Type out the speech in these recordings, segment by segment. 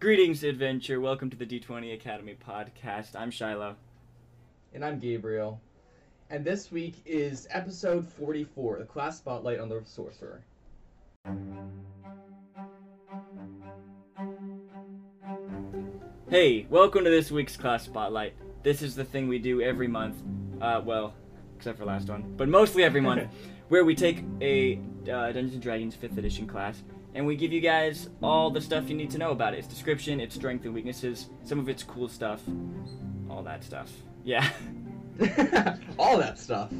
Greetings, adventure. Welcome to the D20 Academy podcast. I'm Shiloh. And I'm Gabriel. And this week is episode 44, the class spotlight on the sorcerer. Hey, welcome to this week's class spotlight. This is the thing we do every month. Uh, well, except for last one, but mostly every month, where we take a uh, Dungeons and Dragons 5th edition class and we give you guys all the stuff you need to know about it. Its description, its strength and weaknesses, some of its cool stuff, all that stuff. Yeah. all that stuff.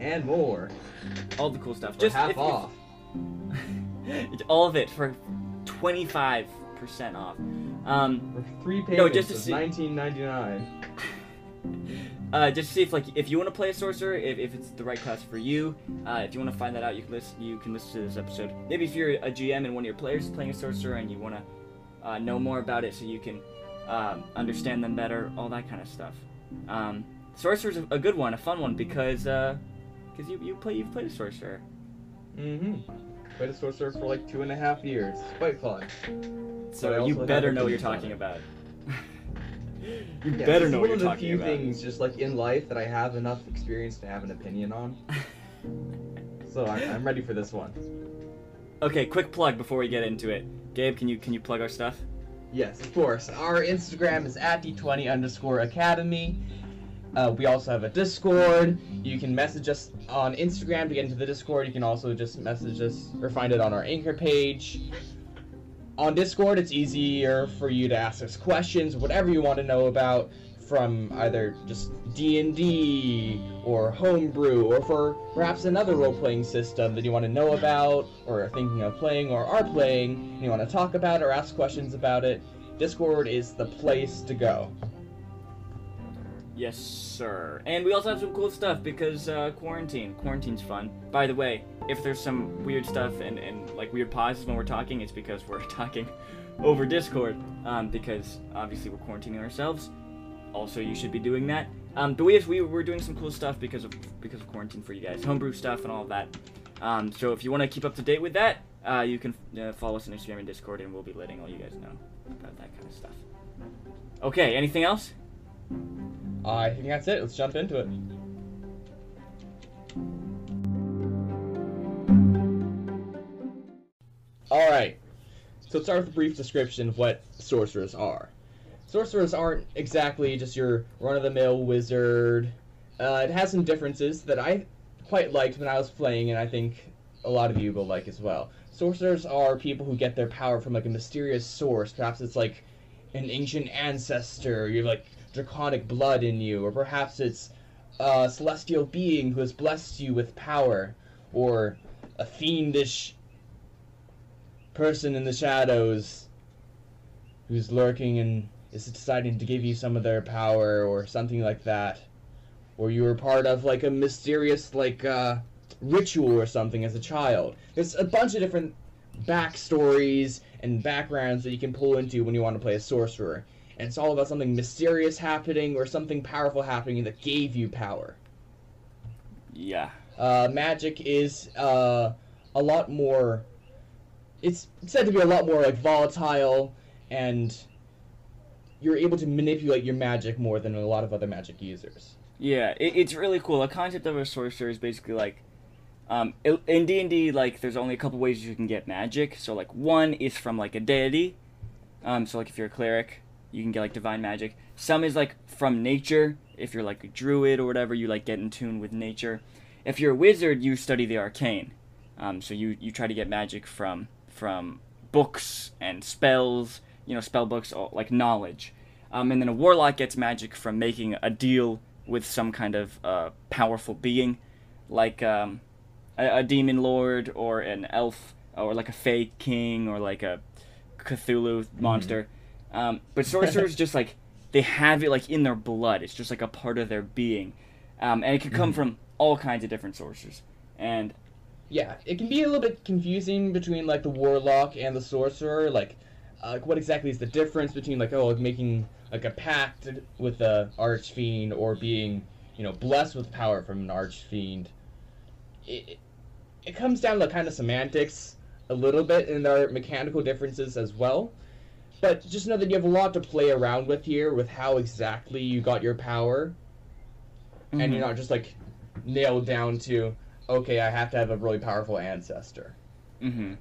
And more. All the cool stuff. For Just half if- if- off. all of it for 25% off. Um, For three payments No, just to of see- 19.99. uh, just to see if like if you want to play a sorcerer, if, if it's the right class for you. Uh, if you want to find that out, you can listen. You can listen to this episode. Maybe if you're a GM and one of your players is playing a sorcerer and you want to uh, know more about it, so you can um, understand them better, all that kind of stuff. Um, sorcerer's a, a good one, a fun one because because you you play you've played a sorcerer. Mm-hmm. Played a sorcerer for like two and a half years. It's quite fun. So you better know what you're talking about. You Yeah, better know what you're talking about. One of the few about. things just like in life that I have enough experience to have an opinion on. So I'm, I'm ready for this one. Okay, quick plug before we get into it. Gabe, can you can you plug our stuff? Yes, of course. Our Instagram is at d20 underscore academy. Uh, we also have a Discord. You can message us on Instagram to get into the Discord. You can also just message us or find it on our Anchor page. On Discord, it's easier for you to ask us questions, whatever you want to know about, from either just D and D or homebrew, or for perhaps another role-playing system that you want to know about, or are thinking of playing, or are playing, and you want to talk about or ask questions about it. Discord is the place to go. Yes, sir. And we also have some cool stuff because uh, quarantine. Quarantine's fun. By the way, if there's some weird stuff and, and like weird pauses when we're talking, it's because we're talking over Discord. Um, because obviously we're quarantining ourselves. Also, you should be doing that. Um, but we have, we we're doing some cool stuff because of because of quarantine for you guys, homebrew stuff and all of that. Um, so if you want to keep up to date with that, uh, you can uh, follow us on Instagram and Discord, and we'll be letting all you guys know about that kind of stuff. Okay, anything else? I think that's it. Let's jump into it. All right. So let's start with a brief description of what sorcerers are. Sorcerers aren't exactly just your run-of-the-mill wizard. Uh, it has some differences that I quite liked when I was playing, and I think a lot of you will like as well. Sorcerers are people who get their power from like a mysterious source. Perhaps it's like an ancient ancestor. You're like draconic blood in you, or perhaps it's a celestial being who has blessed you with power, or a fiendish person in the shadows who's lurking and is deciding to give you some of their power, or something like that. Or you were part of like a mysterious like uh, ritual or something as a child. There's a bunch of different backstories and backgrounds that you can pull into when you want to play a sorcerer and it's all about something mysterious happening or something powerful happening that gave you power. Yeah. Uh, magic is uh, a lot more. It's said to be a lot more like volatile, and you're able to manipulate your magic more than a lot of other magic users. Yeah, it, it's really cool. The concept of a sorcerer is basically like, um, in D and D, like there's only a couple ways you can get magic. So like one is from like a deity. Um, so like if you're a cleric, you can get like divine magic. Some is like from nature. If you're like a druid or whatever, you like get in tune with nature. If you're a wizard, you study the arcane. Um, so you you try to get magic from from books and spells. You know, spell books, all- like knowledge. Um, and then a warlock gets magic from making a deal with some kind of uh, powerful being, like um, a, a demon lord or an elf or like a fey king or like a Cthulhu monster. Um, but sorcerers just like they have it like in their blood. It's just like a part of their being, um, and it can come from all kinds of different sources. And Yeah, it can be a little bit confusing between like the warlock and the sorcerer. Like, uh, what exactly is the difference between like oh like making like a pact with the archfiend or being you know blessed with power from an archfiend? It it- it comes down to kind of semantics a little bit, and there are mechanical differences as well. But just know that you have a lot to play around with here, with how exactly you got your power, and Mhm. you're not just like nailed down to, okay, I have to have a really powerful ancestor. Mm-hmm.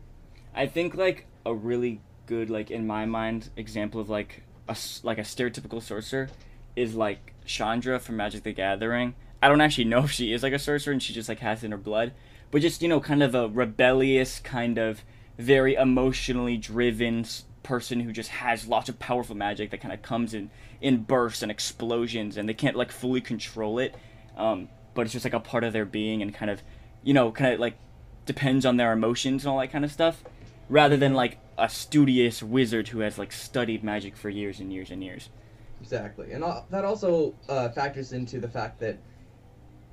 I think like a really good like in my mind example of like a like a stereotypical sorcerer is like Chandra from Magic the Gathering. I don't actually know if she is like a sorcerer and she just like has it in her blood, but just you know kind of a rebellious kind of very emotionally driven person who just has lots of powerful magic that kind of comes in in bursts and explosions and they can't like fully control it. Um, but it's just like a part of their being and kind of you know kind of like depends on their emotions and all that kind of stuff, rather than like a studious wizard who has like studied magic for years and years and years. Exactly, and al- that also uh, factors into the fact that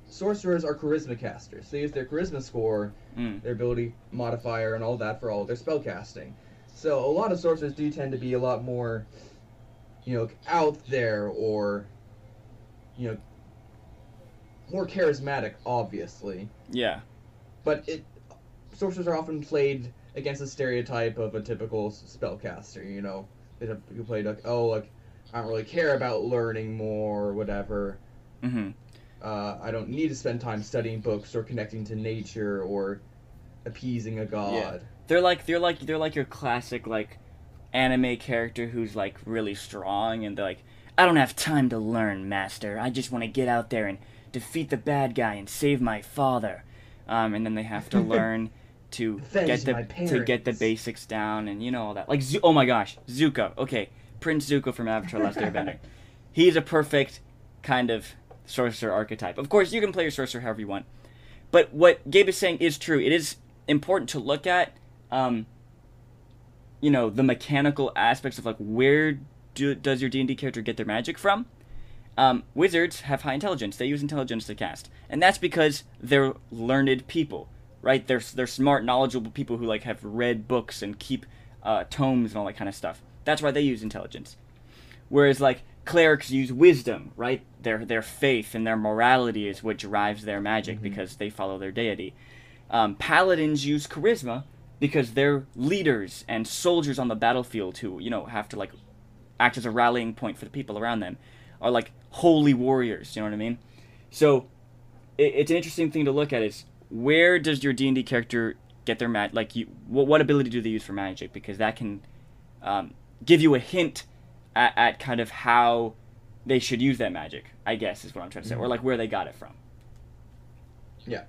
sorcerers are charisma casters. They use their charisma score, Mm. their ability modifier, and all that for all their spell casting. So a lot of sorcerers do tend to be a lot more, you know, out there or, you know, more charismatic, obviously. Yeah. But it sorcerers are often played against the stereotype of a typical spellcaster. You know, they have you played like oh like I don't really care about learning more or whatever. Mm-hmm. Uh, I don't need to spend time studying books or connecting to nature or appeasing a god. They're like they're like they're like your classic like anime character who's like really strong and they're like I don't have time to learn, master. I just want to get out there and defeat the bad guy and save my father. Um, and then they have to learn to get the to get the basics down and you know all that. Like Zu- oh my gosh, Zuko. Okay, Prince Zuko from Avatar: Last Airbender. He's a perfect kind of sorcerer archetype. Of course, you can play your sorcerer however you want. But what Gabe is saying is true. It is important to look at, um, you know, the mechanical aspects of like where do, does your D and D character get their magic from? Um, wizards have high intelligence. They use intelligence to cast, and that's because they're learned people, right? They're they're smart, knowledgeable people who like have read books and keep uh, tomes and all that kind of stuff. That's why they use intelligence. Whereas like clerics use wisdom, right? Their their faith and their morality is what drives their magic because they follow their deity. Um, paladins use charisma because they're leaders and soldiers on the battlefield who you know have to like act as a rallying point for the people around them, are like holy warriors. You know what I mean? So it, it's an interesting thing to look at. Is where does your D and D character get their mag? Like you, what, what ability do they use for magic? Because that can um, give you a hint at, at kind of how they should use that magic. I guess is what I'm trying to say, or like where they got it from. Yeah.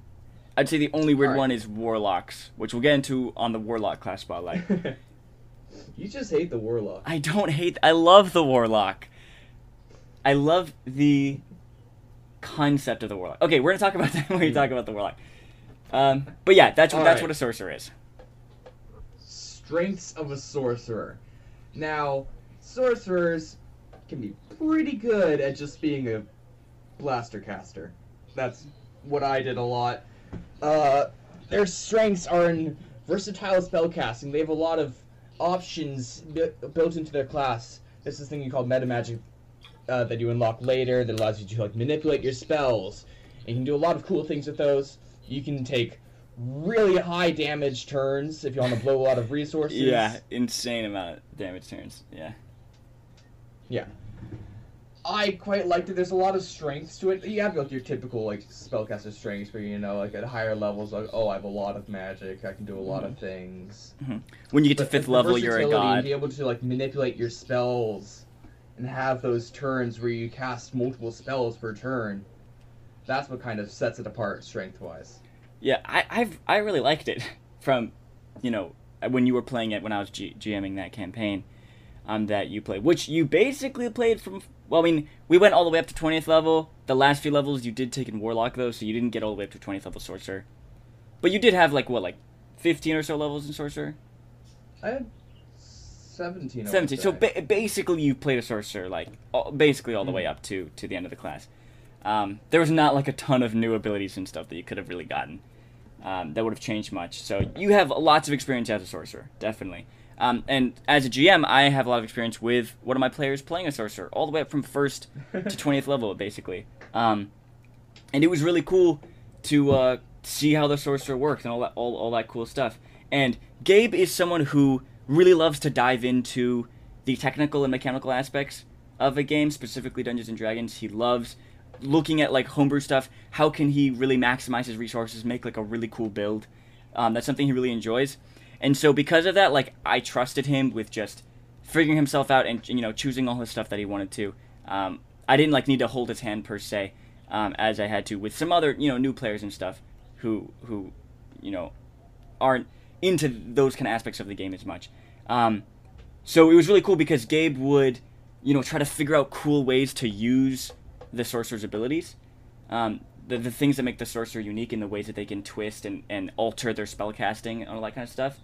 I'd say the only weird Alright. one is warlocks, which we'll get into on the warlock class spotlight. you just hate the warlock. I don't hate. I love the warlock. I love the concept of the warlock. Okay, we're gonna talk about that when we talk about the warlock. Um, but yeah, that's what that's Alright. what a sorcerer is. Strengths of a sorcerer. Now, sorcerers can be pretty good at just being a blaster caster. That's what I did a lot. Uh, their strengths are in versatile spellcasting. They have a lot of options bu- built into their class. There's this thing you call meta magic uh, that you unlock later that allows you to like manipulate your spells. And you can do a lot of cool things with those. You can take really high damage turns if you want to blow a lot of resources. Yeah, insane amount of damage turns. Yeah. Yeah. I quite liked it. There's a lot of strengths to it. You have like your typical like spellcaster strengths where you know like at higher levels like oh I have a lot of magic, I can do a lot of things. When you get to fifth level, you're a god. Be able to like manipulate your spells and have those turns where you cast multiple spells per turn. That's what kind of sets it apart strength wise. Yeah, I I've I really liked it from, you know, when you were playing it when I was G- GMing that campaign, um, that you played, which you basically played from. Well, I mean, we went all the way up to twentieth level. The last few levels you did take in Warlock though, so you didn't get all the way up to twentieth level Sorcerer, but you did have like what like fifteen or so levels in Sorcerer. I had seventeen. Seventeen. So ba- basically, you played a Sorcerer like all, basically all the Mm-hmm. way up to to the end of the class. Um, there was not like a ton of new abilities and stuff that you could have really gotten um, that would have changed much. So you have lots of experience as a sorcerer, definitely. Um, and as a GM, I have a lot of experience with one of my players playing a sorcerer, all the way up from first to twentieth level, basically. Um, and it was really cool to uh, see how the sorcerer works and all that, all, all that cool stuff. And Gabe is someone who really loves to dive into the technical and mechanical aspects of a game, specifically Dungeons and Dragons. He loves looking at like homebrew stuff. How can he really maximize his resources, make like a really cool build? Um, that's something he really enjoys. And so because of that, like I trusted him with just figuring himself out and you know choosing all his stuff that he wanted to. Um, I didn't like need to hold his hand per se, um, as I had to with some other you know new players and stuff who who you know aren't into those kind of aspects of the game as much. Um, so it was really cool because Gabe would you know try to figure out cool ways to use the sorcerer's abilities. Um, the, the things that make the sorcerer unique in the ways that they can twist and, and alter their spell casting and all that kind of stuff.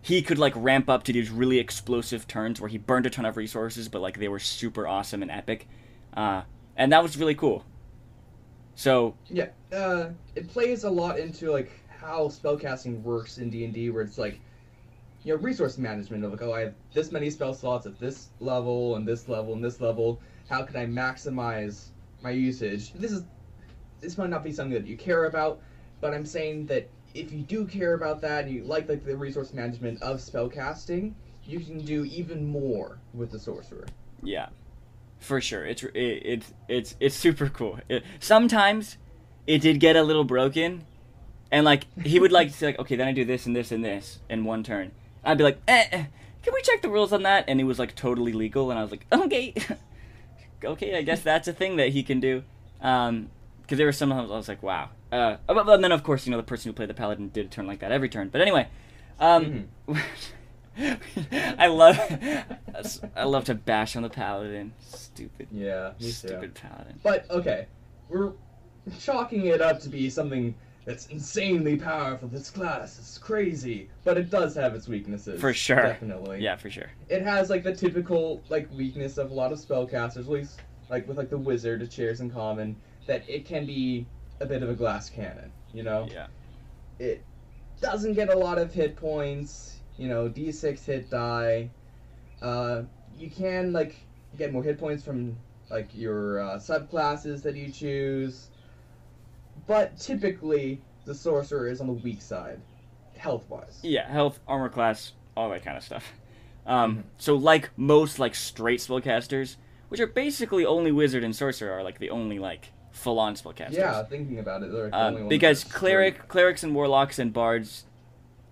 He could like ramp up to these really explosive turns where he burned a ton of resources, but like they were super awesome and epic, uh, and that was really cool. So yeah, uh, it plays a lot into like how spellcasting works in D and D, where it's like you know resource management of like oh I have this many spell slots at this level and this level and this level. How can I maximize my usage? This is this might not be something that you care about, but I'm saying that if you do care about that and you like like the resource management of spellcasting, you can do even more with the sorcerer. Yeah, for sure. It's it, it's it's it's super cool. It, sometimes it did get a little broken, and like he would like to say like okay then I do this and this and this in one turn. I'd be like eh, eh, can we check the rules on that? And it was like totally legal, and I was like okay, okay I guess that's a thing that he can do. Um, because there were some I was like wow. Uh, but then of course you know the person who played the paladin did a turn like that every turn. But anyway, um. Mm-hmm. I love I love to bash on the paladin. Stupid. Yeah, stupid too. paladin. But okay, we're chalking it up to be something that's insanely powerful. This class is crazy, but it does have its weaknesses. For sure. Definitely. Yeah, for sure. It has like the typical like weakness of a lot of spellcasters, at least like with like the wizard, it chairs in common that it can be a bit of a glass cannon. You know. Yeah. It doesn't get a lot of hit points you know, D6 hit die. Uh, you can like get more hit points from like your uh, subclasses that you choose, but typically the sorcerer is on the weak side, health wise. Yeah, health, armor class, all that kind of stuff. Um, mm-hmm. So like most like straight spellcasters, which are basically only wizard and sorcerer, are like the only like full on spellcasters. Yeah, thinking about it, like um, because cleric, clerics and warlocks and bards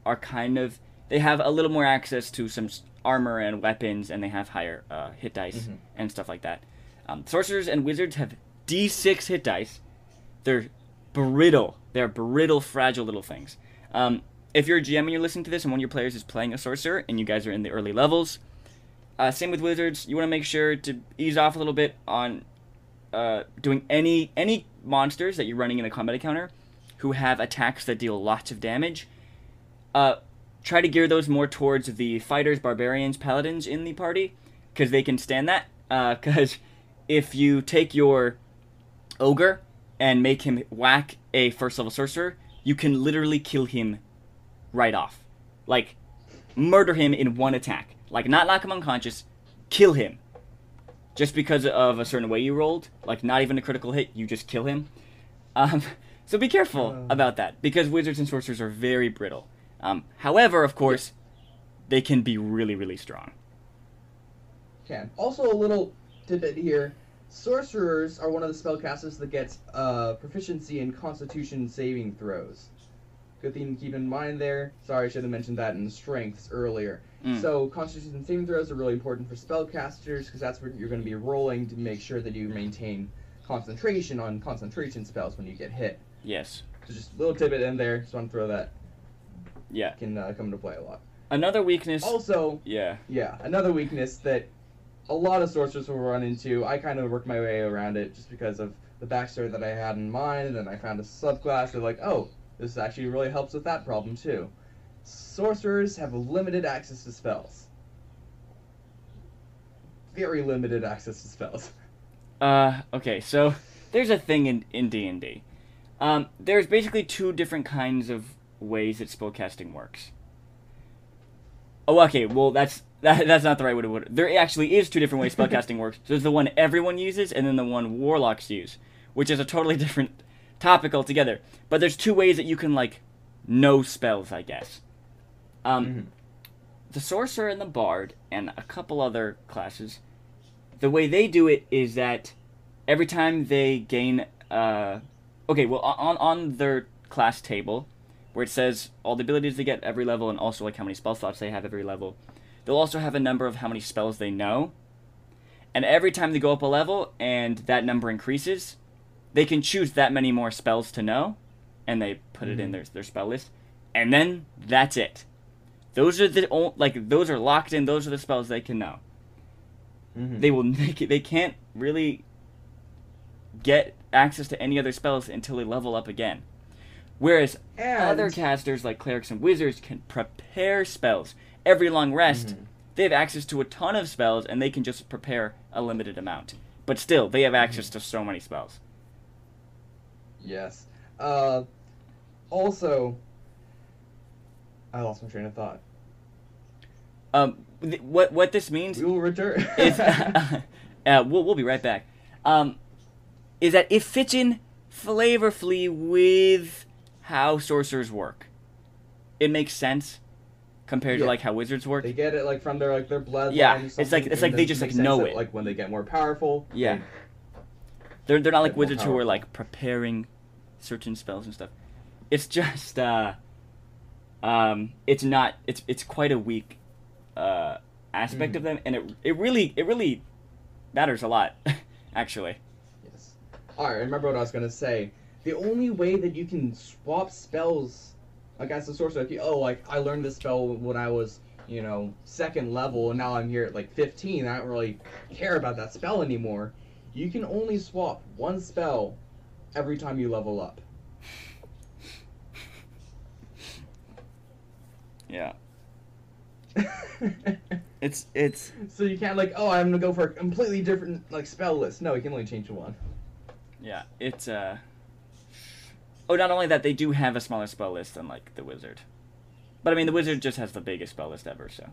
are kind of they have a little more access to some armor and weapons, and they have higher uh, hit dice mm-hmm. and stuff like that. Um, sorcerers and wizards have D6 hit dice. They're brittle. They're brittle, fragile little things. Um, if you're a GM and you're listening to this, and one of your players is playing a sorcerer, and you guys are in the early levels, uh, same with wizards. You want to make sure to ease off a little bit on uh, doing any any monsters that you're running in a combat encounter who have attacks that deal lots of damage. Uh, try to gear those more towards the fighters, barbarians, paladins in the party because they can stand that. Because uh, if you take your ogre and make him whack a first level sorcerer, you can literally kill him right off. Like, murder him in one attack. Like, not knock him unconscious, kill him. Just because of a certain way you rolled. Like, not even a critical hit, you just kill him. Um, so be careful uh. about that, because wizards and sorcerers are very brittle. Um, however, of course, they can be really, really strong. Can. Also, a little tidbit here. Sorcerers are one of the spellcasters that gets uh, proficiency in Constitution saving throws. Good thing to keep in mind there. Sorry, I should have mentioned that in strengths earlier. Mm. So, Constitution saving throws are really important for spellcasters because that's where you're going to be rolling to make sure that you maintain concentration on concentration spells when you get hit. Yes. So, just a little tidbit in there. Just want to throw that yeah can uh, come into play a lot. Another weakness. Also, yeah, yeah, another weakness that a lot of sorcerers will run into. I kind of worked my way around it just because of the backstory that I had in mind, and I found a subclass. They're like, oh, this actually really helps with that problem too. Sorcerers have limited access to spells. Very limited access to spells. Uh, okay, so there's a thing in in D and D. Um, there's basically two different kinds of ways that spellcasting works. Oh, okay. Well, that's that, that's not the right way to put it. There actually is two different ways spellcasting works. There's the one everyone uses, and then the one warlocks use, which is a totally different topic altogether. But there's two ways that you can like know spells, I guess. Um, mm-hmm. the sorcerer and the bard and a couple other classes, the way they do it is that every time they gain, uh, okay, well on on their class table, where it says all the abilities they get every level and also like how many spell slots they have every level, they'll also have a number of how many spells they know. And every time they go up a level and that number increases, they can choose that many more spells to know, and they put it in their their spell list, and then that's it. Those are the on- like those are locked in. Those are the spells they can know. Mhm. They will make it. They can't really get access to any other spells until they level up again. Whereas And- other casters like clerics and wizards can prepare spells every long rest. Mhm. They have access to a ton of spells and they can just prepare a limited amount. But still, they have access to so many spells. Yes. Uh, also, I lost my train of thought. Um, th- what what this means We will return. is uh, we'll we'll be right back. Um, is that it fits in flavorfully with how sorcerers work. It makes sense compared to like how wizards work. they get it like from their like their bloodline. Yeah, it's like- it's like they just, like, know that, it. Like when they get more powerful. Yeah. they- They're they're not like wizards who are like preparing certain spells and stuff. It's just uh um it's not it's it's quite a weak uh aspect Mhm. of them and it it really it really matters a lot actually. Yes. All right. Remember what I was gonna say. The only way that you can swap spells against the sorcerer, if you oh like I learned this spell when I was you know second level, and now I'm here at like 15. I don't really care about that spell anymore. You can only swap one spell every time you level up. Yeah. It's it's so you can't like oh I'm gonna go for a completely different like spell list. No, you can only change one. yeah, it's uh Oh, not only that they do have a smaller spell list than like the wizard. But I mean the wizard just has the biggest spell list ever, so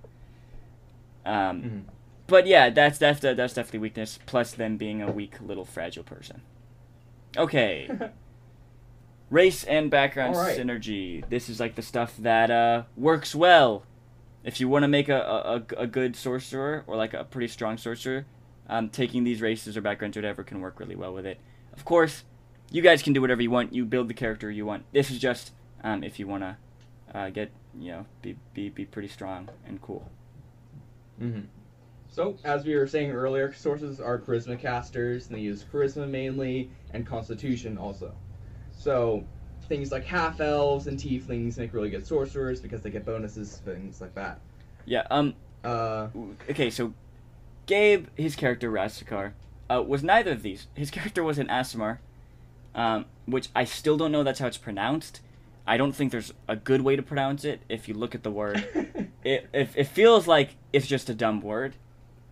um But yeah, that's that's that's definitely weakness. Plus them being a weak little fragile person. Okay, race and background right. synergy. This is like the stuff that uh, works well. If you want to make a, a, a- a good sorcerer or like a pretty strong sorcerer, um, taking these races or backgrounds or whatever can work really well with it. Of course, you guys can do whatever you want. You build the character you want. This is just um, if you want to uh, get you know be, be be pretty strong and cool. Mm-hmm. So, as we were saying earlier, sources are charisma casters, and they use charisma mainly, and constitution also. So, things like half elves and tieflings make really good sorcerers because they get bonuses, things like that. Yeah. Um. Uh, okay, so Gabe, his character Rastakar, uh, was neither of these. His character was an Aasimar, um, which I still don't know that's how it's pronounced. I don't think there's a good way to pronounce it. If you look at the word, it it, it feels like it's just a dumb word.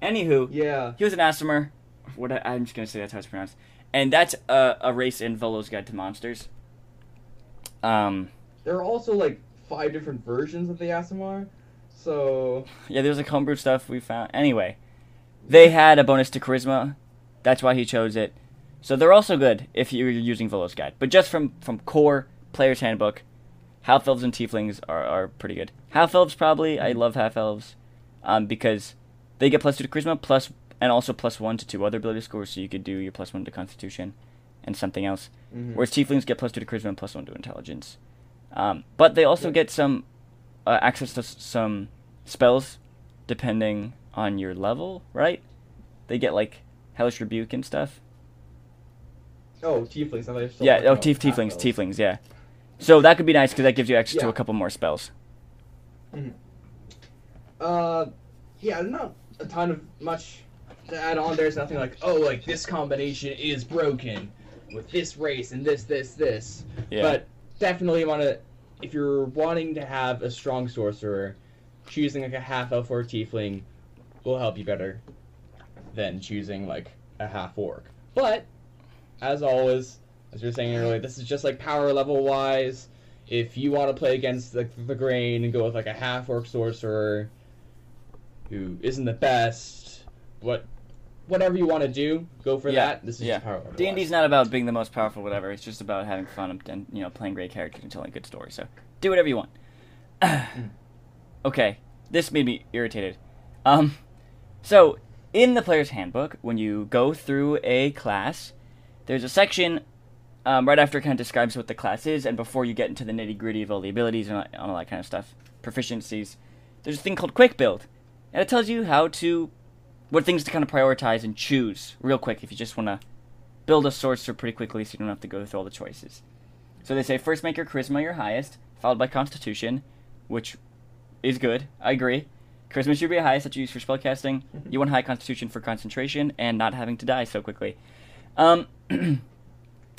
Anywho, yeah. he was an Aasimar. What I, I'm just gonna say that's how it's pronounced, and that's a, a race in Volo's Guide to Monsters. Um, There are also like five different versions of the Aasimar, so Yeah, there's like homebrew stuff we found. Anyway, they had a bonus to charisma. That's why he chose it. So they're also good if you're using Volo's Guide. But just from from core player's handbook, half elves and tieflings are, are pretty good. Half elves probably I love half elves, um, because they get plus two to charisma plus and also plus one to two other ability scores. So you could do your plus one to constitution, and something else. Mhm. Whereas tieflings get plus two to charisma and plus one to intelligence. Um, but they also Yeah. get some uh, access to s- some spells depending on your level, right? They get like hellish rebuke and stuff. oh tieflings. I thought still yeah, oh, tief- tieflings, tieflings, yeah. So that could be nice because that gives you access to a couple more spells. Uh, yeah, there's not a ton of much to add on. There's nothing like, oh, like this combination is broken with this race and this, this, this. Yeah. But definitely want to, if you're wanting to have a strong sorcerer, choosing like a half elf or a tiefling will help you better than choosing like a half orc. But as always, as you were saying earlier, this is just like power level wise. If you want to play against the, the grain and go with like a half orc sorcerer who isn't the best, what whatever you want to do, go for Yeah, that. This is yeah. just power level. D and D's not about being the most powerful, whatever. It's just about having fun and- and you know playing great characters and telling a good story. So do whatever you want. okay, this made me irritated. Um, so in the player's handbook, when you go through a class, there's a section um, right after it kind of describes what the class is, and before you get into the nitty gritty of all the abilities and all, all that kind of stuff, proficiencies. There's a thing called Quick Build, and it tells you how to, what things to kind of prioritize and choose real quick if you just want to build a sorcerer pretty quickly, so you don't have to go through all the choices. So they say first make your charisma your highest, followed by constitution, which is good. I agree. Charisma should be the highest that you use for spellcasting. You want high constitution for concentration and not having to die so quickly. Um, and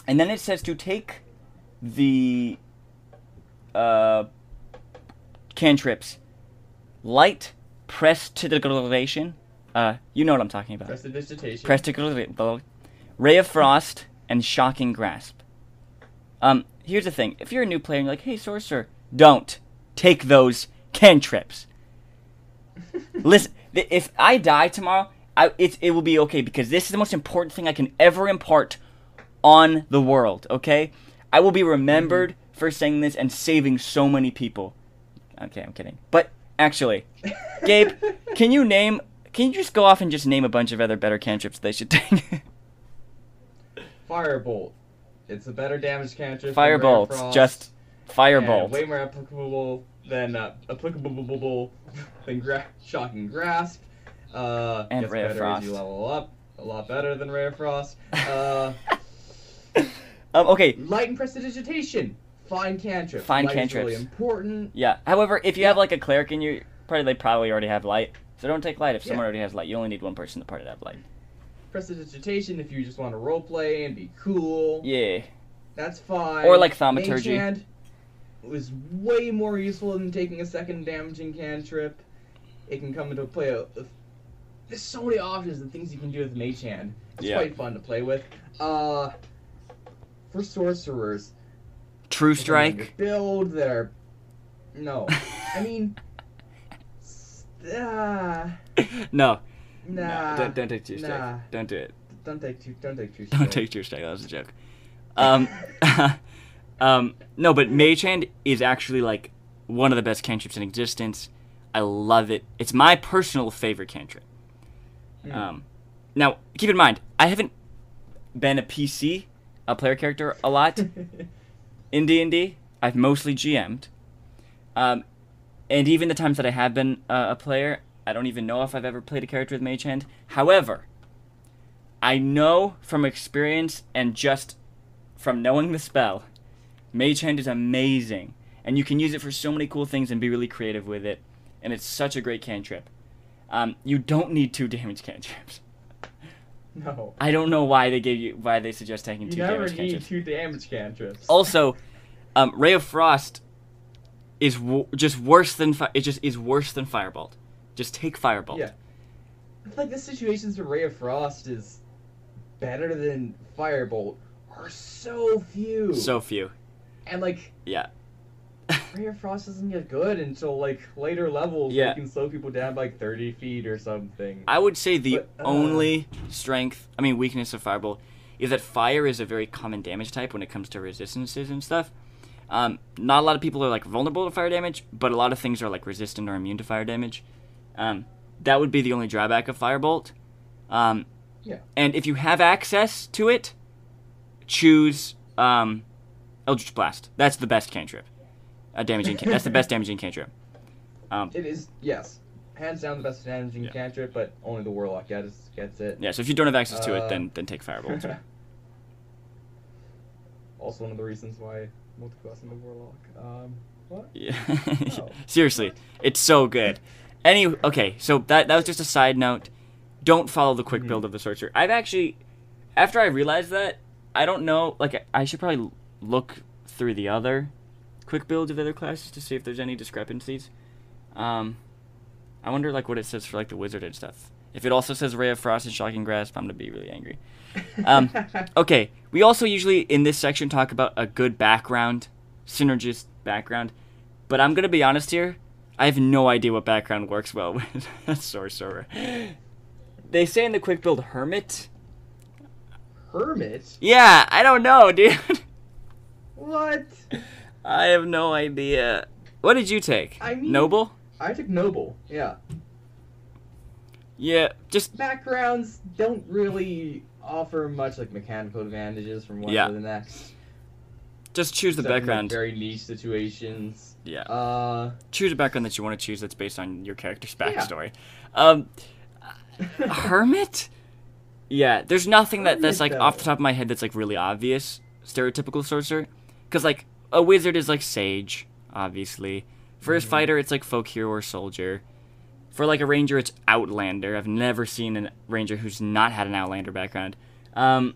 then it says to take the uh, cantrips light prestidigitation. Uh, you know what I'm talking about. Prestidigitation. Prestidigitation. Ray of Frost and Shocking Grasp. Um, here's the thing: if you're a new player and you're like, "Hey, sorcerer," don't take those cantrips. Listen, th- if I die tomorrow, I, it, it will be okay because this is the most important thing I can ever impart on the world, okay? I will be remembered for saying this and saving so many people. Okay, I'm kidding. But actually, Gabe, can you name can you just go off and just name a bunch of other better cantrips they should take? Firebolt. It's a better damage cantrip. than Firebolt, Frost, just firebolt. way more applicable than uh, applicable than gra- shocking grasp. Uh, And Ray of as you Frost. level up. A lot better than Ray of Frost. Uh, Um, okay, light and prestidigitation. Fine cantrip. Fine light Is really cantrips. important. yeah. However, if you have like a cleric in your party, they probably already have light. So don't take light if someone Yeah. already has light. You only need one person in the party to have light. Prestidigitation if you just want to roleplay and be cool. Yeah. That's fine. Or like Mage thaumaturgy. Hand was way more useful than taking a second damaging cantrip. It can come into play. A, a- there's so many options and things you can do with Mage Hand. It's Yeah. quite fun to play with. Uh, for sorcerers, True depending on your strike. build that are no. I mean, s- uh, no. nah. No, don't, don't take true strike. nah. Don't do it. Don't take two. Don't take two. Don't take true strike. That was a joke. Um, um, no, but Mage Hand is actually like one of the best cantrips in existence. I love it. It's my personal favorite cantrip. Hmm. Um, now, keep in mind, I haven't been a PC, a player character, a lot in D and D. I've mostly GM'd, um, and even the times that I have been uh, a player, I don't even know if I've ever played a character with Mage Hand. However, I know from experience and just from knowing the spell, Mage Hand is amazing, and you can use it for so many cool things and be really creative with it, and it's such a great cantrip. Um, you don't need two damage cantrips. no. I don't know why they gave you why they suggest taking You two never damage need cantrips. two damage cantrips. Also, um, Ray of Frost is w- just worse than fi- it just is worse than Firebolt. Just take Firebolt. Yeah. like the situations where Ray of Frost is better than Firebolt are so few. So few. and like Yeah. Ray of Frost doesn't get good until like later levels. Yeah. where you can slow people down by like thirty feet or something. I would say the But, uh, only strength, I mean weakness of Firebolt, is that fire is a very common damage type when it comes to resistances and stuff. Um, not a lot of people are like vulnerable to fire damage, but a lot of things are like resistant or immune to fire damage. Um, that would be the only drawback of Firebolt. Um, Yeah. And if you have access to it, choose um, Eldritch Blast. That's the best cantrip. A damaging. Can- that's the best damaging cantrip. Um, It is yes, hands down the best damaging Yeah. cantrip, but only the Warlock gets gets it. yeah. So if you don't have access to it, Uh, then then take Firebolt. also, one of the reasons why multi-class in the Warlock. Um, what? Yeah. Oh. Seriously, it's so good. Any okay, so that that was just a side note. Don't follow the quick Mhm. build of the sorcerer. I've actually, after I realized that, I don't know. Like, I should probably look through the other quick builds of the other classes to see if there's any discrepancies. Um, I wonder like what it says for like the wizard and stuff. If it also says Ray of Frost and Shocking Grasp, I'm gonna be really angry. Um, Okay, we also usually in this section talk about a good background, synergist background, but I'm gonna be honest here. I have no idea what background works well with a sorcerer. They say in the quick build hermit. Hermit. Yeah, I don't know, dude. What? I have no idea. What did you take? I mean- Noble. I took noble. Yeah. Yeah, just Backgrounds don't really offer much like mechanical advantages from one Yeah. to the next. just choose the Except in, like, background. very niche situations. Yeah. Uh. choose a background that you want to choose that's based on your character's Yeah. backstory. Um, hermit. Yeah, there's nothing that that's like off the top of my head that's like really obvious stereotypical sorcerer, because like a wizard is like sage, obviously. For Mm-hmm. a fighter, it's like folk hero or soldier. For like a ranger, it's outlander. I've never seen a ranger who's not had an outlander background. Um,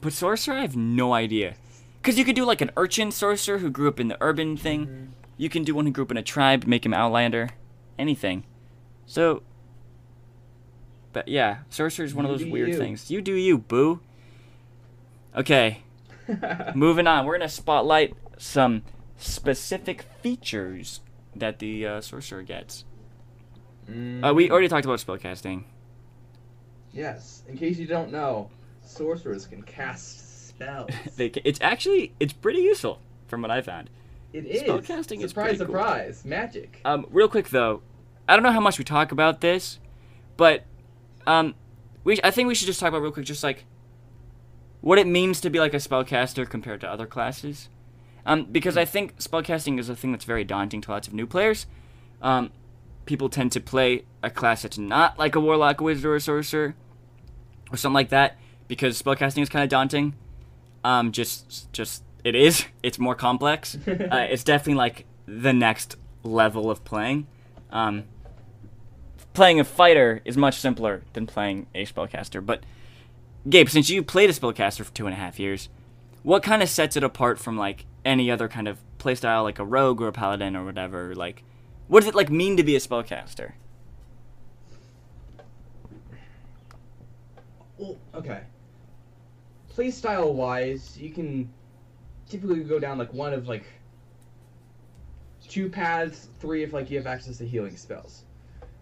but sorcerer, I have no idea. Because you could do like an urchin sorcerer who grew up in the urban thing. Mm-hmm. You can do one who grew up in a tribe, make him outlander, anything. So, but yeah, sorcerer is one of those weird you. things. You do you, boo. Okay, moving on. We're gonna spotlight some specific features that the uh, sorcerer gets. Uh, we Mm, already talked about spellcasting. Yes. In case you don't know, sorcerers can cast spells. They, ca- it's actually it's pretty useful from what I found. It is. Spellcasting is surprise, pretty cool. surprise, magic. Um, real quick though, I don't know how much we talk about this, but um, we I think we should just talk about real quick, just like what it means to be like a spellcaster compared to other classes. Um, because I think spellcasting is a thing that's very daunting to lots of new players. Um, people tend to play a class that's not like a warlock, wizard, or a sorcerer, or something like that, because spellcasting is kind of daunting. Um, just, just it is. It's more complex. uh, it's definitely like the next level of playing. Um, playing a fighter is much simpler than playing a spellcaster. But Gabe, since you played a spellcaster for two and a half years, what kind of sets it apart from like any other kind of playstyle, like a rogue or a paladin or whatever? Like, what does it like mean to be a spellcaster? Well, okay. Playstyle wise, you can typically go down like one of like two paths, three if like you have access to healing spells.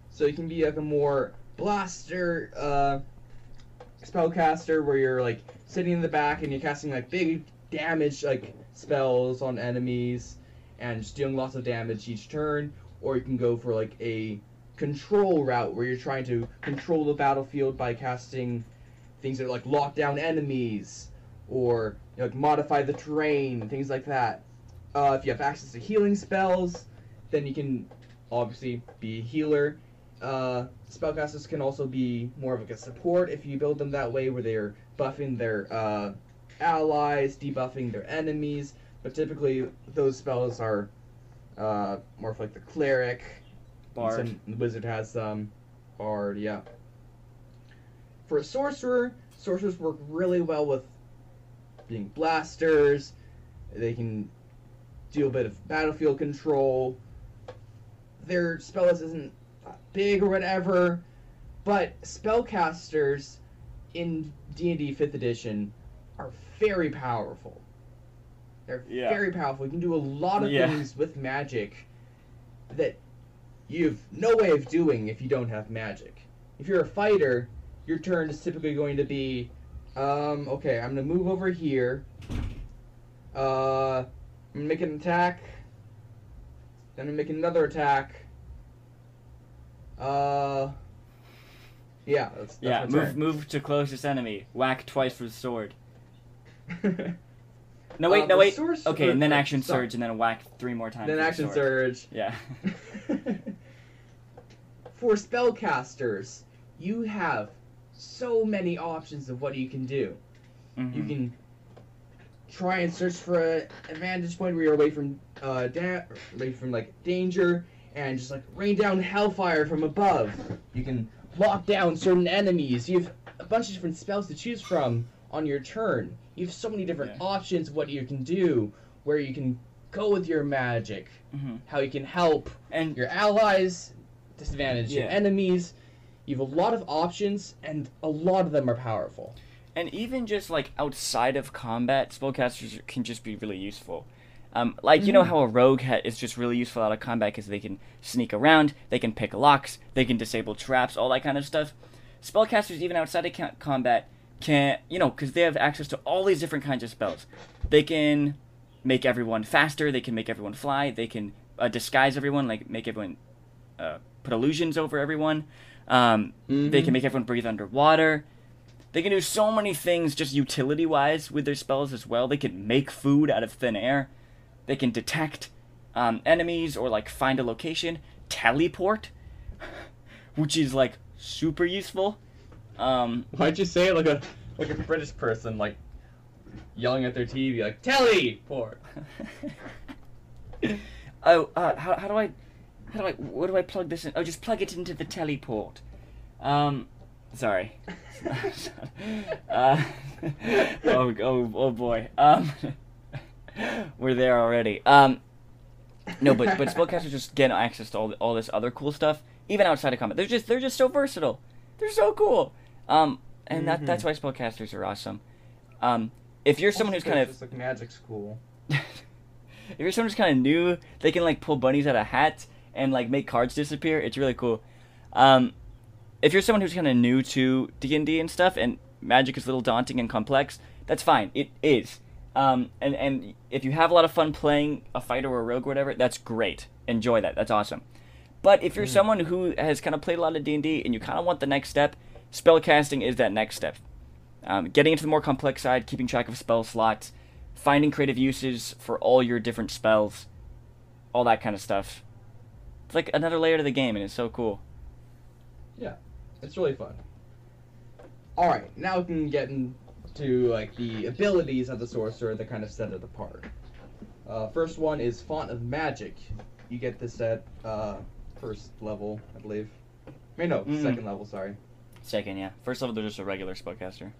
So you can be like a more blaster uh spellcaster where you're like sitting in the back and you're casting like big damage like spells on enemies and just doing lots of damage each turn, or you can go for like a control route where you're trying to control the battlefield by casting things that like lock down enemies or you know, like modify the terrain, things like that. Uh, if you have access to healing spells, then you can obviously be a healer. Uh, spellcasters can also be more of like a support if you build them that way, where they're buffing their uh, allies, debuffing their enemies. But typically, those spells are uh, more of like the cleric. Bard. Some, the wizard has some. Bard, yeah. For a sorcerer, sorcerers work really well with being blasters. They can do a bit of battlefield control. Their spell list isn't big or whatever, but spellcasters in D&D 5th edition are very powerful. They're Yeah. very powerful. You can do a lot of Yeah. things with magic that you've no way of doing if you don't have magic. If you're a fighter, your turn is typically going to be, um, okay, I'm gonna move over here. Uh, I'm gonna make an attack. Then I'm gonna make another attack. Uh, yeah, that's, that's yeah, move turn. move to closest enemy. Whack twice with the sword. No wait, Uh, no wait. Okay, and then uh, action sorry. surge, and then whack three more times. then with the action surge. Yeah. For spellcasters, you have so many options of what you can do. You Mhm. can try and search for a, a vantage point where you're away from uh da- away from like danger and just like rain down hellfire from above. You can lock down certain enemies. You have a bunch of different spells to choose from on your turn. You have so many different Yeah. options of what you can do, where you can go with your magic, Mhm. how you can help And your allies, disadvantage your enemies. You have a lot of options, and a lot of them are powerful. and even just like outside of combat, spellcasters can just be really useful. Um, like you know Mhm. how a rogue ha- is just really useful out of combat because they can sneak around, they can pick locks, they can disable traps, all that kind of stuff. Spellcasters, even outside of ca- combat, can you know because they have access to all these different kinds of spells. They can make everyone faster. They can make everyone fly. They can uh, disguise everyone, like make everyone uh, put illusions over everyone. Um, They Mhm. can make everyone breathe underwater. They can do so many things just utility wise with their spells as well. They can make food out of thin air. They can detect um, enemies or like find a location. Teleport, which is like super useful. Um, Why'd you say it like a like a British person like yelling at their TV like teleport? oh, uh, how, how do I, how do I, what do I plug this in? Oh, just plug it into the teleport. Um, sorry. uh, oh, oh, oh boy. Um, we're there already. Um, no, but but spellcasters just get access to all all this other cool stuff, even outside of combat. They're just they're just so versatile. They're so cool. Um, and that that's why spellcasters are awesome. Um, if you're someone who's kind of like magic's cool. if you're someone who's kind of new, they can like pull bunnies out of hats and like make cards disappear. It's really cool. Um, if you're someone who's kind of new to D and D and stuff, and magic is a little daunting and complex, that's fine. It is. Um, and and if you have a lot of fun playing a fighter or a rogue or whatever, that's great. Enjoy that. That's awesome. But if you're someone who has kind of played a lot of D and D and you kind of want the next step, spellcasting is that next step. Um, getting into the more complex side, keeping track of spell slots, finding creative uses for all your different spells, all that kind of stuff. It's like another layer to the game, and it's so cool. Yeah, it's really fun. All right, now we can get into like the abilities of the sorcerer that kind of set it apart. Uh, first one is Font of Magic. You get this at uh, first level, I believe. I mean, no, Mm. second level. Sorry. Second, yeah. First level, they're just a regular spellcaster.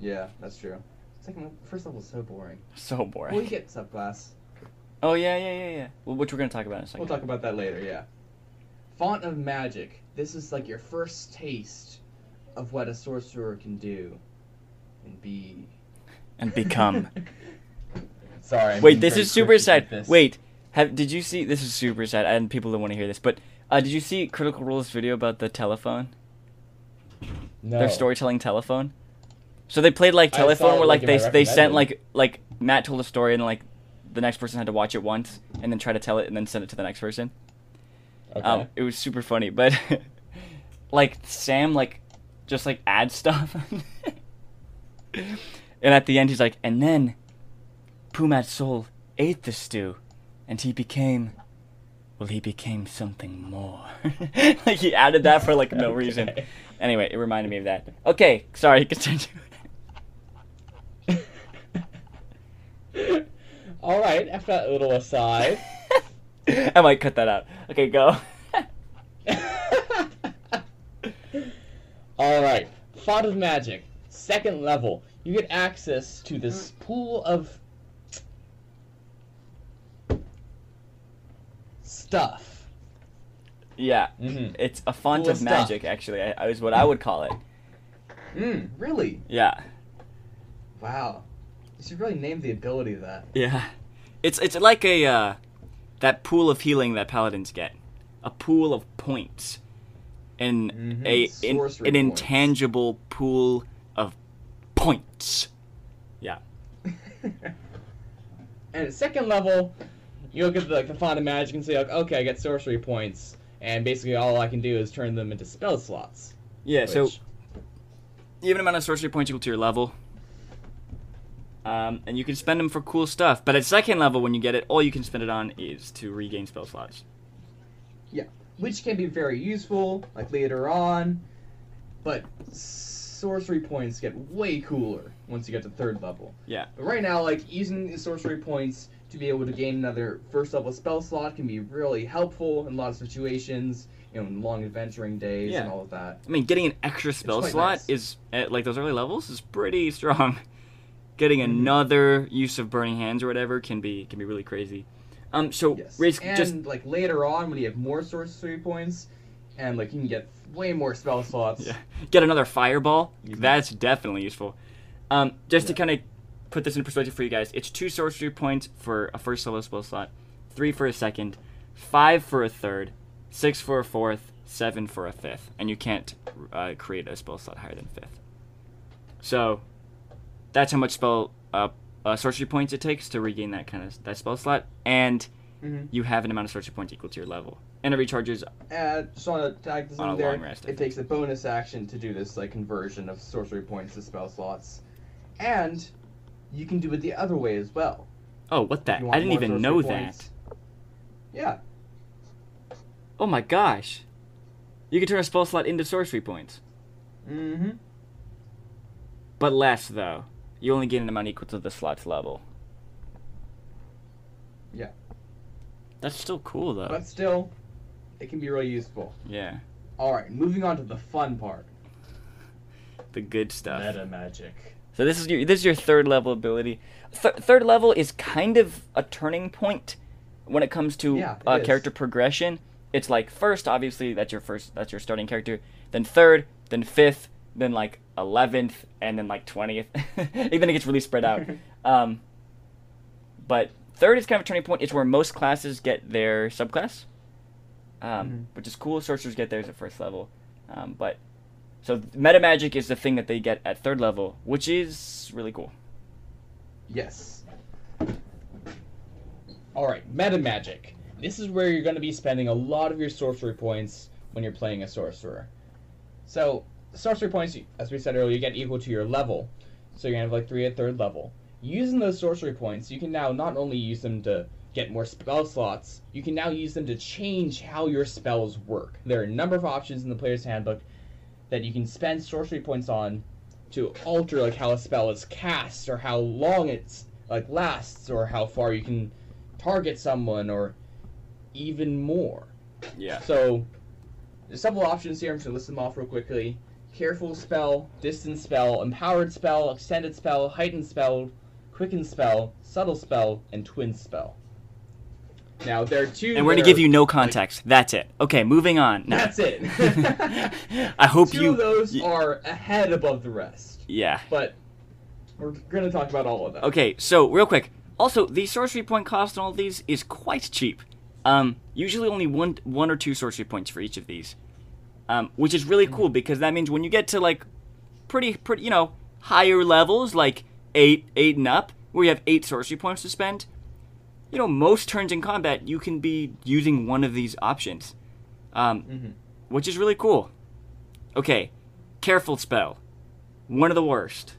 Yeah, that's true. Second, first level is so boring. So boring. Well, you get subclass. Oh yeah, yeah, yeah, yeah. Well, which we're gonna talk about in a 2nd We'll talk about that later. Yeah. Font of Magic. This is like your first taste of what a sorcerer can do and be. And become. Sorry. I'm Wait, this is super sad. this. Wait, have did you see? This is super sad, and people don't want to hear this. But uh, did you see Critical Role's video about the telephone? No. Their storytelling telephone. So they played like telephone, it, where like, like they they sent like like Matt told a story, and like the next person had to watch it once, and then try to tell it, and then send it to the next person. Okay. Um, it was super funny, but like Sam like just like add stuff, and at the end he's like, and then Pumat Sol ate the stew, and he became, well, he became something more. like he added that for like no reason. Anyway, it reminded me of that. Okay, sorry, continue. All right. After that little aside. I might cut that out. Okay, go. All right. Font of Magic. Second level. You get access to this mm. pool of stuff. Yeah, Mm-hmm. it's a font Cool of stuff. magic. Actually, I, is what I would call it. Mm, really? Yeah. Wow. You should really name the ability that. Yeah, it's it's like a uh, that pool of healing that paladins get, a pool of points, and Mhm, a in, an points. intangible pool of points. Yeah, and at second level, you look at the, like, the font of magic and say, like, okay, I get sorcery points, and basically all I can do is turn them into spell slots. yeah. So which- even amount of sorcery points equal to your level. Um, and you can spend them for cool stuff. But at second level, when you get it, all you can spend it on is to regain spell slots. Yeah, which can be very useful, like later on, but sorcery points get way cooler once you get to third level. Yeah. But right now, like using the sorcery points to be able to gain another first level spell slot can be really helpful in a lot of situations, you know, in long adventuring days Yeah. and all of that. I mean, getting an extra spell slot nice. is at like those early levels is pretty strong. Getting Mhm. another use of burning hands or whatever can be can be really crazy. Um, so Yes. Race, and just like later on when you have more sorcery points, and like you can get way more spell slots. yeah, get another fireball. That's definitely useful. Um, just to kind of put this in perspective for you guys, it's two sorcery points for a first level spell slot, three for a second, five for a third, six for a fourth, seven for a fifth, and you can't uh, create a spell slot higher than fifth. So that's how much spell uh, uh, sorcery points it takes to regain that kind of that spell slot, and Mhm. you have an amount of sorcery points equal to your level. And it recharges. And just want to tag this On in a there. long rest, it takes a bonus action to do this like conversion of sorcery points to spell slots, and you can do it the other way as well. Oh, what that? I didn't even know points. that. Yeah, Oh my gosh. You can turn a spell slot into sorcery points. mm-hmm. But less, though. You only get an amount equal to the slot's level. Yeah. That's still cool, though. But still, it can be really useful. yeah. All right, moving on to the fun part. The good stuff. Meta magic. So this is your this is your third level ability. Th- third level is kind of a turning point when it comes to Yeah, it uh, character progression. It's like first, obviously, that's your first, that's your starting character. Then third, then fifth, then like eleventh, and then like twentieth. Even it gets really spread out. um, but third is kind of a turning point. It's where most classes get their subclass, um, Mhm. which is cool. Sorcerers get theirs at first level, um, but so meta magic is the thing that they get at third level, which is really cool. Yes. All right, meta magic. This is where you're going to be spending a lot of your sorcery points when you're playing a sorcerer. So, sorcery points, as we said earlier, you get equal to your level. So you're going to have like three at third level. Using those sorcery points, you can now not only use them to get more spell slots, you can now use them to change how your spells work. There are a number of options in the player's handbook that you can spend sorcery points on to alter like how a spell is cast or how long it's like lasts or how far you can target someone or even more. Yeah. So there's several options here. I'm just gonna list them off real quickly. Careful spell, distance spell, empowered spell, extended spell, heightened spell, quickened spell, subtle spell, and twin spell. Now there are two. And we're gonna give you no context. That's it. Okay, moving on. That's it. I hope two you. of those are ahead above the rest, yeah. but we're gonna talk about all of them. Okay, so real quick. Also, the sorcery point cost on all these is quite cheap. Um, usually only one one or two sorcery points for each of these, um, which is really cool because that means when you get to like pretty pretty you know higher levels like eight eight and up, where you have eight sorcery points to spend, you know most turns in combat you can be using one of these options, um, Mhm. which is really cool. Okay, careful spell, one of the worst.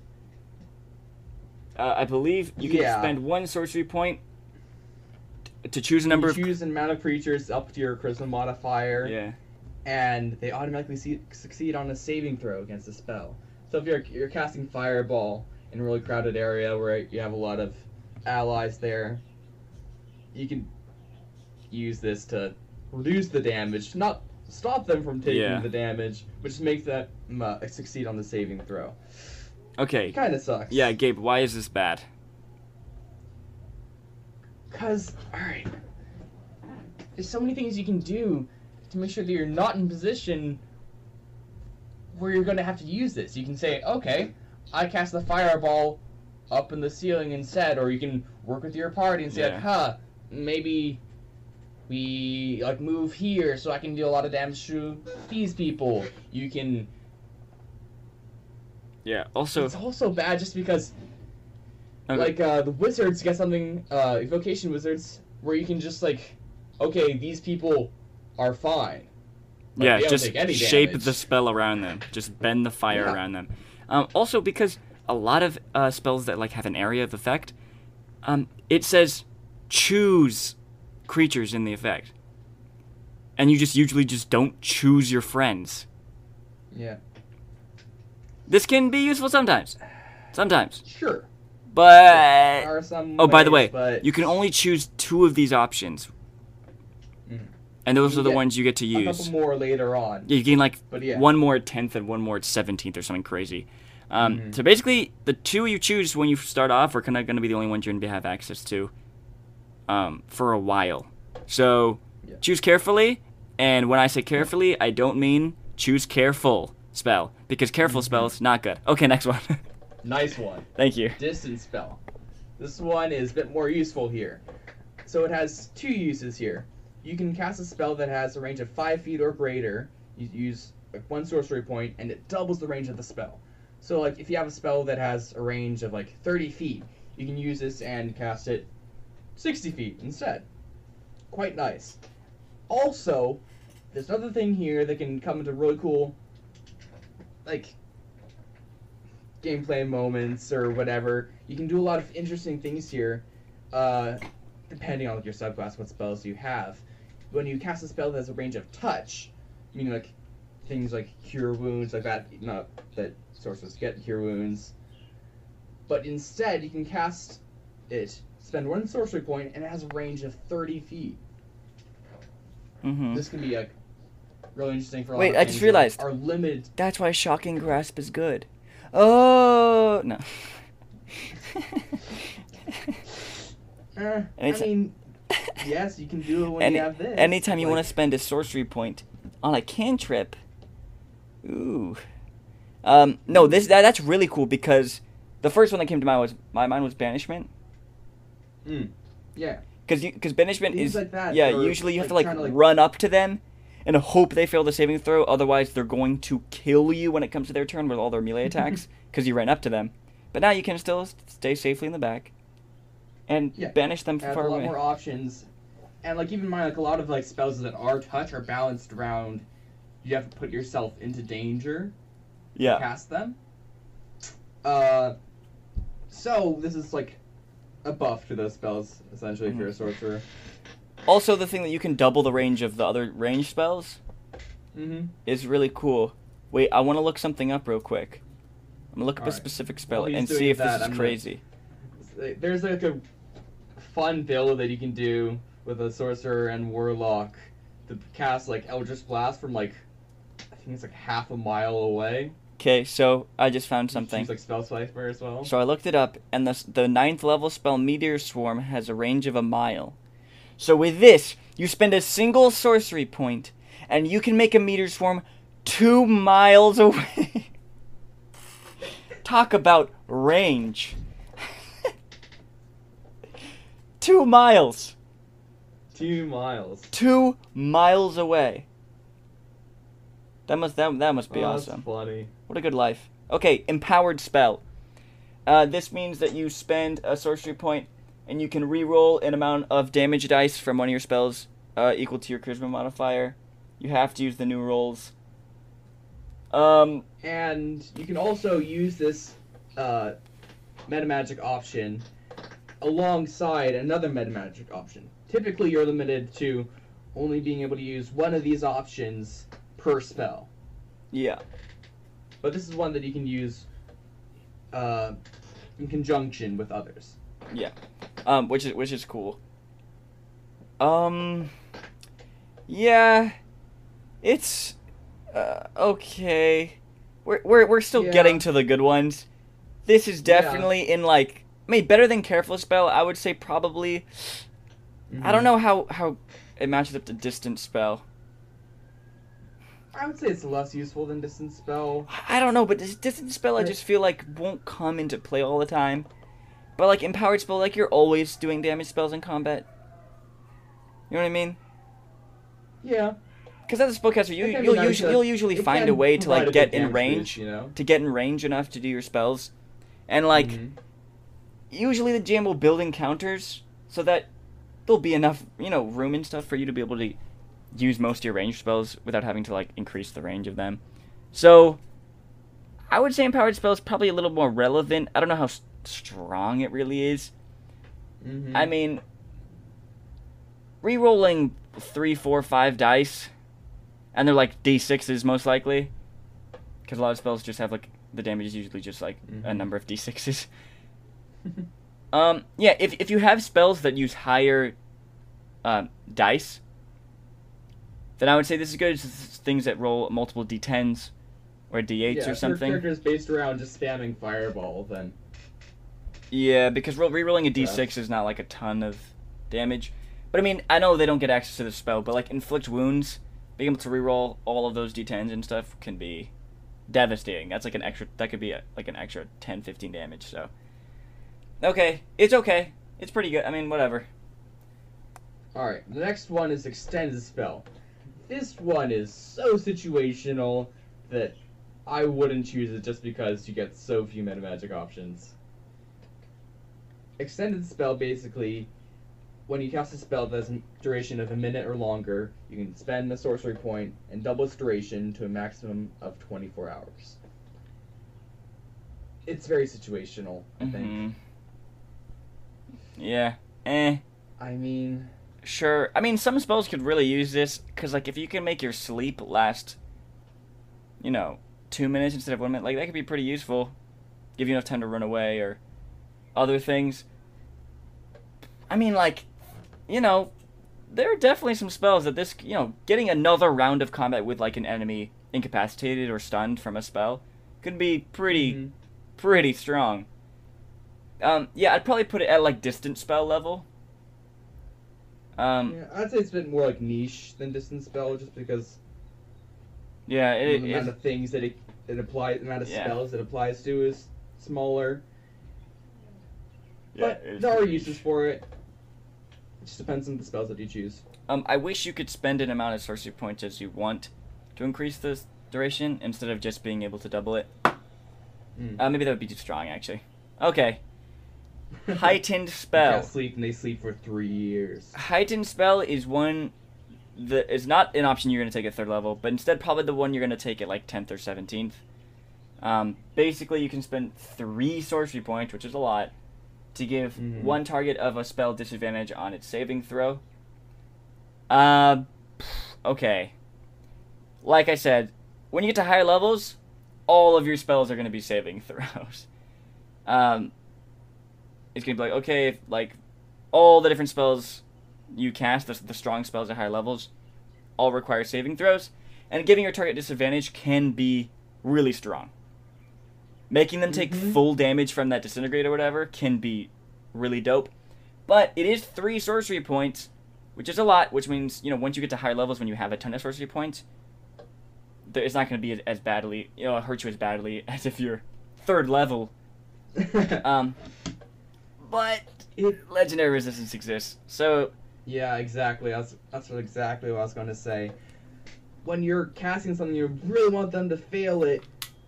Uh, I believe you can Yeah. spend one sorcery point t- to choose a number you of. choose an amount of creatures up to your charisma modifier, Yeah. and they automatically see, succeed on a saving throw against the spell. So if you're you're casting fireball in a really crowded area where you have a lot of allies there, you can use this to reduce the damage, not stop them from taking Yeah. the damage, but just make them uh, succeed on the saving throw. Okay. Kind of sucks. Yeah, Gabe. Why is this bad? Cause, alright. There's so many things you can do to make sure that you're not in position where you're gonna have to use this. You can say, okay, I cast the fireball up in the ceiling instead, or you can work with your party and say, Yeah. like, huh, maybe we like move here so I can deal a lot of damage to these people. You can Yeah. Also, it's also bad just because okay. like uh, the wizards get something uh, evocation wizards where you can just like okay these people are fine Like, yeah, just shape the spell around them. Just bend the fire Yeah. around them. Um, also, because a lot of uh, spells that like have an area of effect, um, it says choose creatures in the effect, and you just usually just don't choose your friends. yeah This can be useful sometimes, sometimes, sure but there are some oh, by the way, but you can only choose two of these options, Mhm. and those are the ones you get to a use. couple more later on Yeah, you gain like but yeah one more at 10th and one more at 17th or something crazy. Um, Mhm. So basically, the two you choose when you start off are kind of going to be the only ones you're going to have access to um, for a while. So Yeah. choose carefully, and when I say carefully, I don't mean choose careful spell because careful Mhm. spells not good. Okay, next one. nice one Thank you. distance spell this one is a bit more useful here so it has two uses here you can cast a spell that has a range of five feet or greater you use like, one sorcery point and it doubles the range of the spell so like if you have a spell that has a range of like 30 feet you can use this and cast it 60 feet instead quite nice also, there's another thing here that can come into really cool, like, gameplay moments or whatever. You can do a lot of interesting things here, uh, depending on like, your subclass, what spells you have. When you cast a spell that has a range of touch, meaning like things like cure wounds, like that, not that sorcerers get cure wounds, but instead you can cast it, spend one sorcery point, and it has a range of 30 feet. Mm-hmm. This can be like really interesting for a lot Wait, I just realized. are limited. That's why shocking grasp is good. Oh no. Eh, I mean, yes, you can do it when Any, you have this. anytime you like- want to spend a sorcery point on a cantrip. Ooh. Um, no, this that, that's really cool because the first one that came to mind was my mind was banishment. Mm, yeah. Because because banishment Things is like that yeah. are, Usually you have like, to like, trying to, like- run up to them and hope they fail the saving throw. Otherwise, they're going to kill you when it comes to their turn with all their melee attacks because you ran up to them. But now you can still s- stay safely in the back and Yeah, banish them Has far a lot away. more options, and like even mind like a lot of like spells that are touch are balanced around. You have to put yourself into danger to Yeah. cast them. Uh, so this is like a buff to those spells essentially if you're a sorcerer. Also, the thing that you can double the range of the other range spells Mm-hmm. is really cool. Wait, I want to look something up real quick. I'm gonna look up a specific spell and see if that, this is I'm gonna- crazy. There's like a fun build that you can do with a sorcerer and warlock to cast like Eldritch Blast from like I think it's like half a mile away. Okay, so I just found something. Use like spell sniper as well. So I looked it up, and the the ninth level spell Meteor Swarm has a range of a mile. So with this, you spend a single sorcery point, and you can make a Meteor Swarm two miles away. Talk about range. two miles. Two miles. Two miles away. That must that, that must be oh, awesome. That's funny. What a good life. Okay, empowered spell. Uh, this means that you spend a sorcery point and you can re-roll an amount of damage dice from one of your spells uh, equal to your charisma modifier. You have to use the new rolls. Um, And you can also use this uh, metamagic option alongside another metamagic option. Typically, you're limited to only being able to use one of these options per spell. yeah. But this is one that you can use uh, in conjunction with others. Yeah, um, which is which is cool. Um, yeah, it's uh, okay. We're we're we're still Yeah. getting to the good ones. This is Yeah. definitely in like, I mean, better than careful spell. I would say probably. I Mm-hmm. don't know how how it matches up to distant spell. I would say it's less useful than distance spell. I don't know, but distant spell I just feel like won't come into play all the time. But like empowered spell, like you're always doing damage spells in combat. You know what I mean? Yeah, Because as a spellcaster, you It can be you'll nice usually to- you'll usually find a way to like get in range boost, you know. to get in range enough to do your spells, and like Mhm. usually the GM will build encounters so that there'll be enough you know room and stuff for you to be able to use most of your range spells without having to like increase the range of them. So I would say empowered spell is probably a little more relevant. I don't know how s- strong it really is. Mhm. I mean, re-rolling three, four, five dice, and they're like d6s most likely, because a lot of spells just have like the damage is usually just like a Mhm. number of d6s. um, yeah, if if you have spells that use higher um, dice, then I would say this is good. It's things that roll multiple d10s or d8s yeah, or something. Your character is based around just spamming fireball, then Yeah, because ro- re-rolling a d6 Yeah. is not like a ton of damage. But I mean, I know they don't get access to the spell, but like inflict wounds, being able to re-roll all of those d10s and stuff can be devastating. That's like an extra. That could be a, like an extra 10, 15 damage. So, okay, it's okay. It's pretty good. I mean, whatever. All right, the next one is extended spell. This one is so situational that I wouldn't choose it just because you get so few meta magic options. Extended spell basically when you cast a spell that has a duration of a minute or longer, you can spend a sorcery point and double its duration to a maximum of 24 hours. It's very situational, I think. Mhm. Yeah. Eh. I mean, Sure. I mean, some spells could really use this because, like, if you can make your sleep last, you know, two minutes instead of one minute, like that could be pretty useful. Give you enough time to run away or other things. I mean, like, you know, there are definitely some spells that this, you know, getting another round of combat with like an enemy incapacitated or stunned from a spell could be pretty, mhm. pretty strong. Um, yeah, I'd probably put it at like distant spell level. Um, yeah, I'd say it's a bit more like niche than distance spell, just because yeah, it, the it, amount of things that it, it applies, the amount of Yeah. spells it applies to is smaller. yeah, but there are pretty uses for it. It just depends on the spells that you choose. Um, I wish you could spend an amount of sorcery points as you want to increase the duration instead of just being able to double it. Mm. Uh, maybe that would be too strong, actually. Okay. Heightened spell. can't sleep and they sleep for three years. Heightened spell is one that is not an option you're going to take at third level, but instead probably the one you're going to take at like 10th or 17th. Um, basically, you can spend three sorcery points, which is a lot, to give Mhm. one target of a spell disadvantage on its saving throw. Uh, okay. Like I said, when you get to higher levels, all of your spells are going to be saving throws. Um, it's going to be like, okay, if, like, all the different spells you cast, the, the strong spells at higher levels, all require saving throws, and giving your target disadvantage can be really strong. Making them take Mhm. full damage from that disintegrate or whatever can be really dope. But it is three sorcery points, which is a lot, which means, you know, once you get to higher levels when you have a ton of sorcery points, there- it's not going to be as, as badly, you know, hurt you as badly as if you're third level. Um, but legendary resistance exists. So, yeah, exactly. That's that's what exactly what I was going to say. When you're casting something, you really want them to fail it,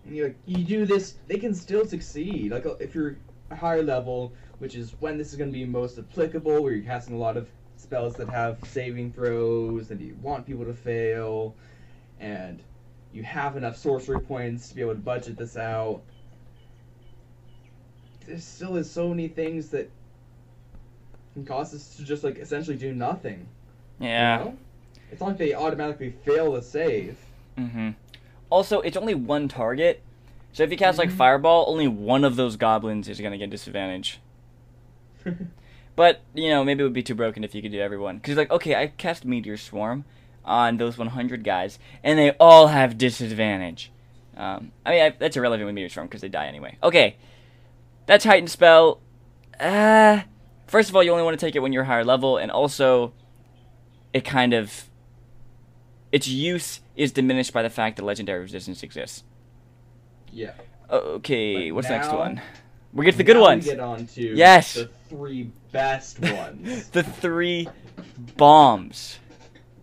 and you you do this, they can still succeed. Like uh, if you're a higher level, which is when this is going to be most applicable, where you're casting a lot of spells that have saving throws, and you want people to fail, and you have enough sorcery points to be able to budget this out. There still is so many things that can cause us to just like essentially do nothing. you yeah. know? It's not like they automatically fail the save. Mm-hmm. Also, it's only one target. So if you cast like Mhm. Fireball, only one of those goblins is gonna get disadvantage. But you know, maybe it would be too broken if you could do everyone. Because like, okay, I cast Meteor Swarm on those 100 guys, and they all have disadvantage. Um, I mean, I, that's irrelevant with Meteor Swarm because they die anyway. Okay, that's heightened spell. Uh, first of all, you only want to take it when you're higher level, and also, it kind of its use is diminished by the fact that legendary resistance exists. yeah. Okay, But what's the next one? We get to the good Now ones. We get on to Yes. the three best ones. The three bombs.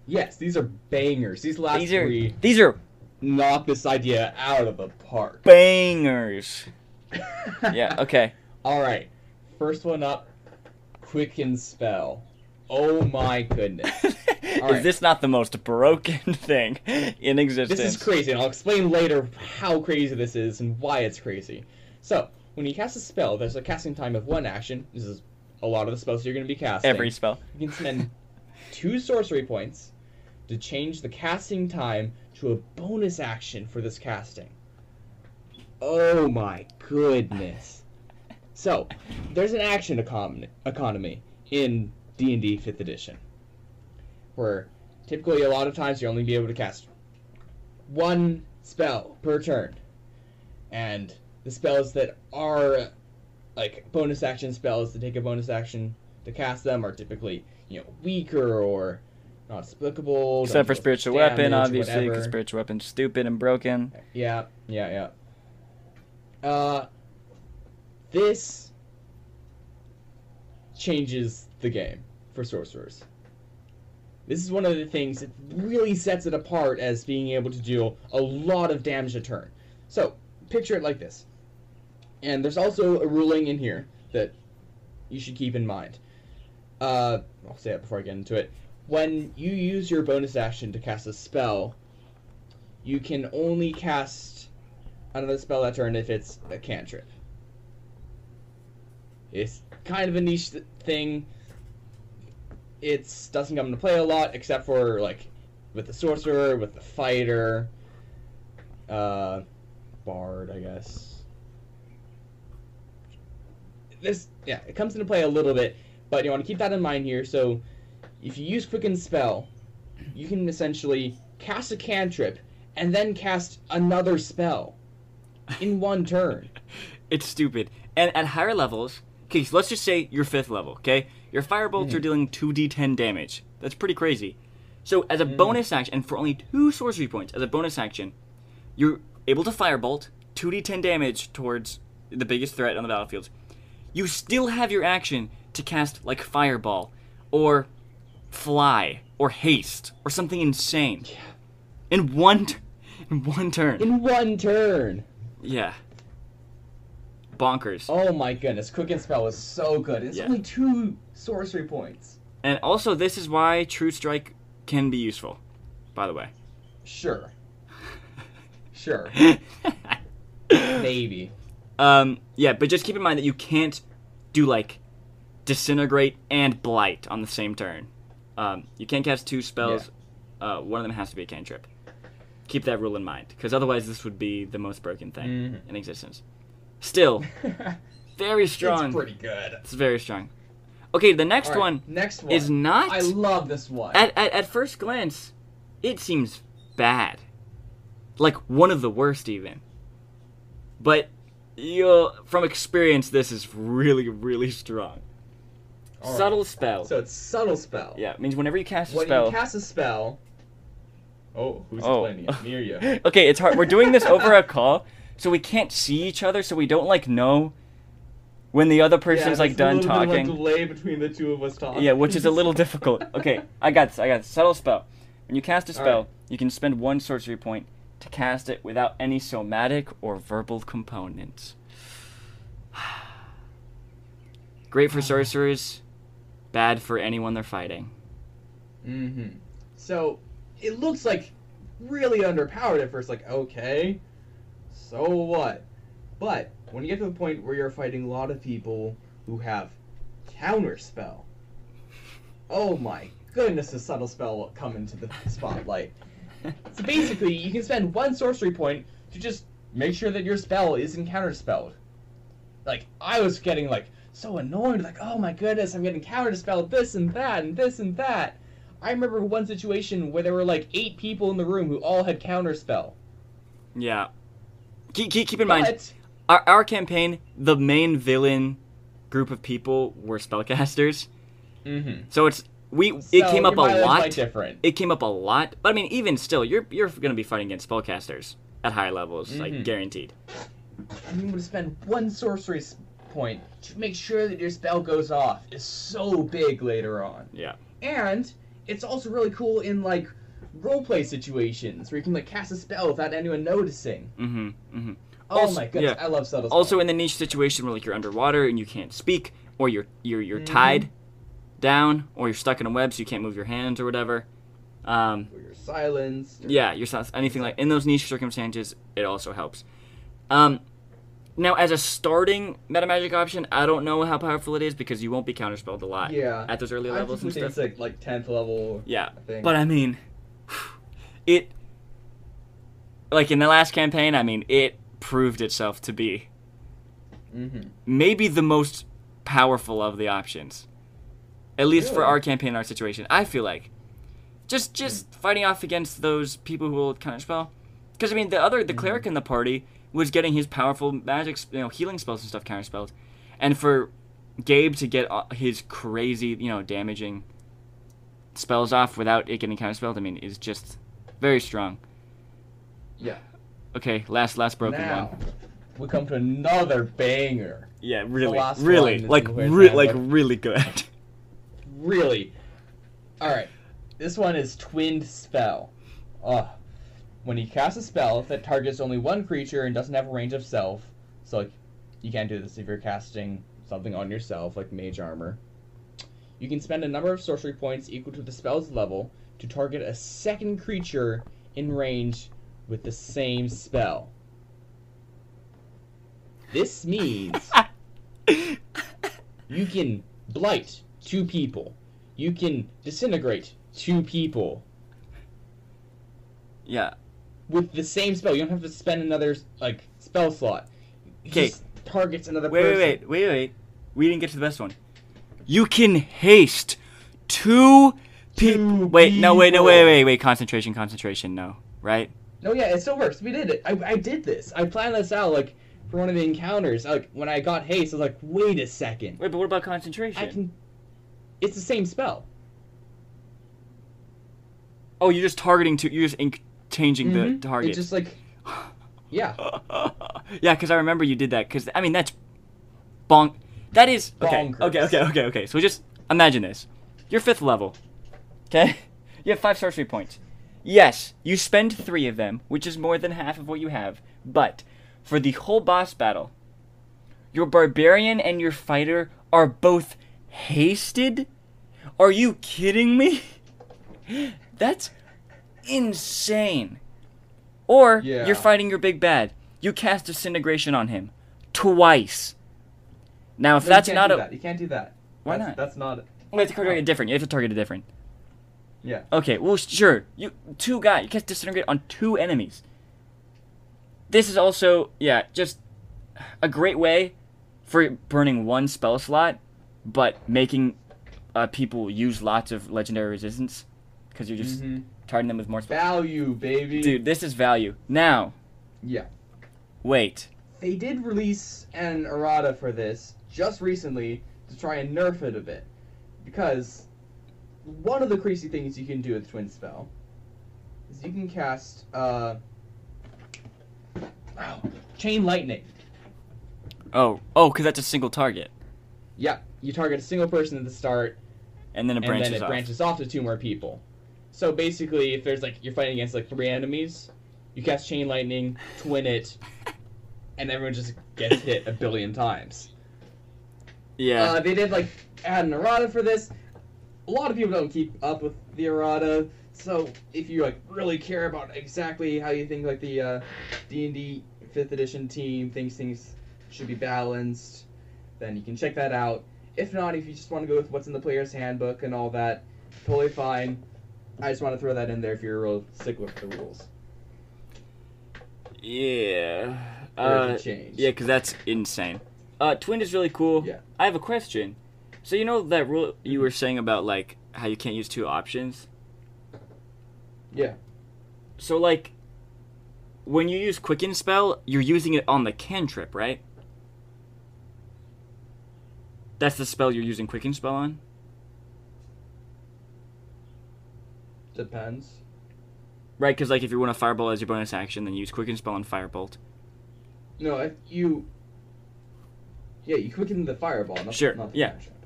yes, these are bangers. These last These are three these are knock this idea out of the park. bangers. Yeah. Okay. All right. First one up, Quicken Spell. Oh my goodness. is right. this not the most broken thing in existence? This is crazy, and I'll explain later how crazy this is and why it's crazy. So, when you cast a spell, there's a casting time of one action. This is a lot of the spells you're going to be casting. Every spell. You can spend two sorcery points to change the casting time to a bonus action for this casting. Oh my goodness. So, there's an action econ- economy in D&D 5th edition where typically a lot of times you only be able to cast one spell per turn. And the spells that are like bonus action spells that take a bonus action to cast them are typically, you know, weaker or not applicable. Except for spiritual weapon, obviously, because spiritual weapon's stupid and broken. Yeah, yeah, yeah. Uh, this changes the game for sorcerers. This is one of the things that really sets it apart as being able to deal a lot of damage a turn. So, picture it like this. And there's also a ruling in here that you should keep in mind. uh, I'll say it before I get into it. When you use your bonus action to cast a spell, you can only cast another spell that turn if it's a cantrip. It's kind of a niche th- thing. It doesn't come into play a lot, except for like with the sorcerer, with the fighter, uh, bard, I guess. This, yeah, it comes into play a little bit, but you want to keep that in mind here. So, if you use Quicken Spell, you can essentially cast a cantrip and then cast another spell in one turn. It's stupid. And at higher levels, okay, so let's just say you're fifth level, okay? Your firebolts are hmm. dealing 2d10 damage. That's pretty crazy. So, as a hmm. bonus action, and for only two sorcery points, as a bonus action, you're able to firebolt 2d10 damage towards the biggest threat on the battlefield. You still have your action to cast, like, fireball, or fly, or haste, or something insane. In one, t- in one turn. In one turn. Yeah. Bonkers. Oh my goodness, Quicken Spell is so good. It's Yeah. only two sorcery points. And also, this is why True Strike can be useful, by the way. Sure. Sure. Maybe. um, yeah, but just keep in mind that you can't do, like, Disintegrate and Blight on the same turn. Um, you can't cast two spells. Yeah. Uh, one of them has to be a cantrip. Keep that rule in mind, because otherwise this would be the most broken thing Mhm. in existence. Still, very strong. It's pretty good. It's very strong. Okay, the next right, one Next one is not. I love this one. at, at, at first glance, it seems bad. Like one of the worst, even. But you'll, from experience, this is really, really strong. All right. Subtle spell. So it's subtle spell. yeah, it means whenever you cast a When spell. you cast a spell. Oh, who's Oh. Me or you? okay, it's hard. We're doing this over a call, so we can't see each other, so we don't like know when the other person's like done a talking. Bit of a delay between the two of us talking. Yeah, which is a little difficult. Okay, I got this. I got this. Subtle spell. When you cast a spell, Alright. you can spend one sorcery point to cast it without any somatic or verbal components. Great for sorcerers, bad for anyone they're fighting. Mm-hmm. So it looks like really underpowered at first. Like, okay, so what? But when you get to the point where you're fighting a lot of people who have counter spell, oh my goodness, the subtle spell will come into the spotlight. So basically, you can spend one sorcery point to just make sure that your spell isn't counterspelled. Like I was getting like so annoyed, like oh my goodness, I'm getting counterspelled this and that and this and that. I remember one situation where there were like eight people in the room who all had counterspell. Yeah. Keep, keep, keep in mind, our, our campaign, the main villain group of people were spellcasters. mm-hmm. So it's we. It came up a lot. different. it came up a lot. But I mean, even still, you're you're gonna be fighting against spellcasters at high levels, like Mhm. guaranteed. And you would spend one sorcery point to make sure that your spell goes off is so big later on. Yeah. And it's also really cool in like roleplay situations where you can like cast a spell without anyone noticing. Mm-hmm. Mm-hmm. Oh Also- my goodness, yeah. I love subtle. Also, in the niche situation where like you're underwater and you can't speak, or you're you're you're Mhm. tied down, or you're stuck in a web so you can't move your hands or whatever. Um, Or you're silenced. or- yeah, you're so- anything like in those niche circumstances, it also helps. Um, now, as a starting meta magic option, I don't know how powerful it is because you won't be counterspelled a lot Yeah. at those early I levels and think stuff. it's like like tenth level. Yeah, thing. but I mean, it like in the last campaign, I mean, it proved itself to be Mm-hmm. maybe the most powerful of the options. At least for our campaign, our situation, I feel like just just fighting off against those people who will counterspell. Because I mean, the other the cleric in the party was getting his powerful magic, you know, healing spells and stuff counterspelled, and for Gabe to get uh, his crazy, you know, damaging spells off without it getting counterspelled, I mean, is just very strong. Yeah. Okay, last last broken now one. we come to another banger. Yeah, really, really, like re- like really good. Really. All right. This one is twinned spell. Ugh. When you cast a spell that targets only one creature and doesn't have a range of self, so like, you can't do this if you're casting something on yourself, like mage armor. You can spend a number of sorcery points equal to the spell's level to target a second creature in range with the same spell. This means you can blight two people. You can disintegrate two people Yeah. With the same spell. You don't have to spend another like spell slot. Okay. targets another Wait, person. wait, wait, wait, wait. We didn't get to the best one. You can haste two. Pe- Two wait, no, wait, no, wait, people. wait, wait. Concentration, concentration. No, right? No, yeah, it still works. We did it. I, I did this. I planned this out like for one of the encounters. Like when I got haste, I was like, wait a second. Wait, but what about concentration? I can. It's the same spell. Oh, you're just targeting to. You're just inc- changing Mhm. the target. It's just like. Yeah. yeah, because I remember you did that. Because I mean, that's bonk. That is okay. Bonkers. Okay, okay, okay, okay. So just imagine this: you're fifth level. Okay, you have five sorcery points. Yes, you spend three of them, which is more than half of what you have. But for the whole boss battle, your barbarian and your fighter are both hasted. Are you kidding me? That's insane. Or Yeah. you're fighting your big bad. You cast disintegration on him twice. Now, if No, that's not a that. You can't do that. Why That's- not? That's not. you have to target a different. You have to target a different. Yeah. Okay, well, sure. You two guys. You cast disintegrate on two enemies. This is also yeah, just a great way for burning one spell slot, but making uh, people use lots of legendary resistance because you're just Mhm. Targeting them with more. Value, baby. Dude, this is value. Now, Yeah. wait. They did release an errata for this just recently to try and nerf it a bit. Because one of the crazy things you can do with Twin Spell is you can cast uh ow, Chain Lightning. Oh, oh, because that's a single target, Yeah, you target a single person at the start, and then it and then it off. branches off to two more people. So basically, if there's like you're fighting against like three enemies, you cast Chain Lightning, twin it, and everyone just gets hit a billion times. Yeah. Uh, they did like add an errata for this. A lot of people don't keep up with the errata, so if you like really care about exactly how you think like the uh, D and D fifth edition team thinks things should be balanced, then you can check that out. If not, if you just want to go with what's in the player's handbook and all that, totally fine. I just want to throw that in there if you're a real stickler for the rules. yeah. Uh, changed. Yeah, because that's insane. Uh, Twin is really cool. Yeah. I have a question. So you know that rule you were saying about like how you can't use two options. Yeah. So like, when you use Quicken spell, you're using it on the cantrip, right? That's the spell you're using Quicken spell on. Depends. Right, because like if you want to fireball as your bonus action, then you use Quicken spell and firebolt. No, if you. Yeah, you quicken the fireball. Not, Sure, Not the yeah. cantrip.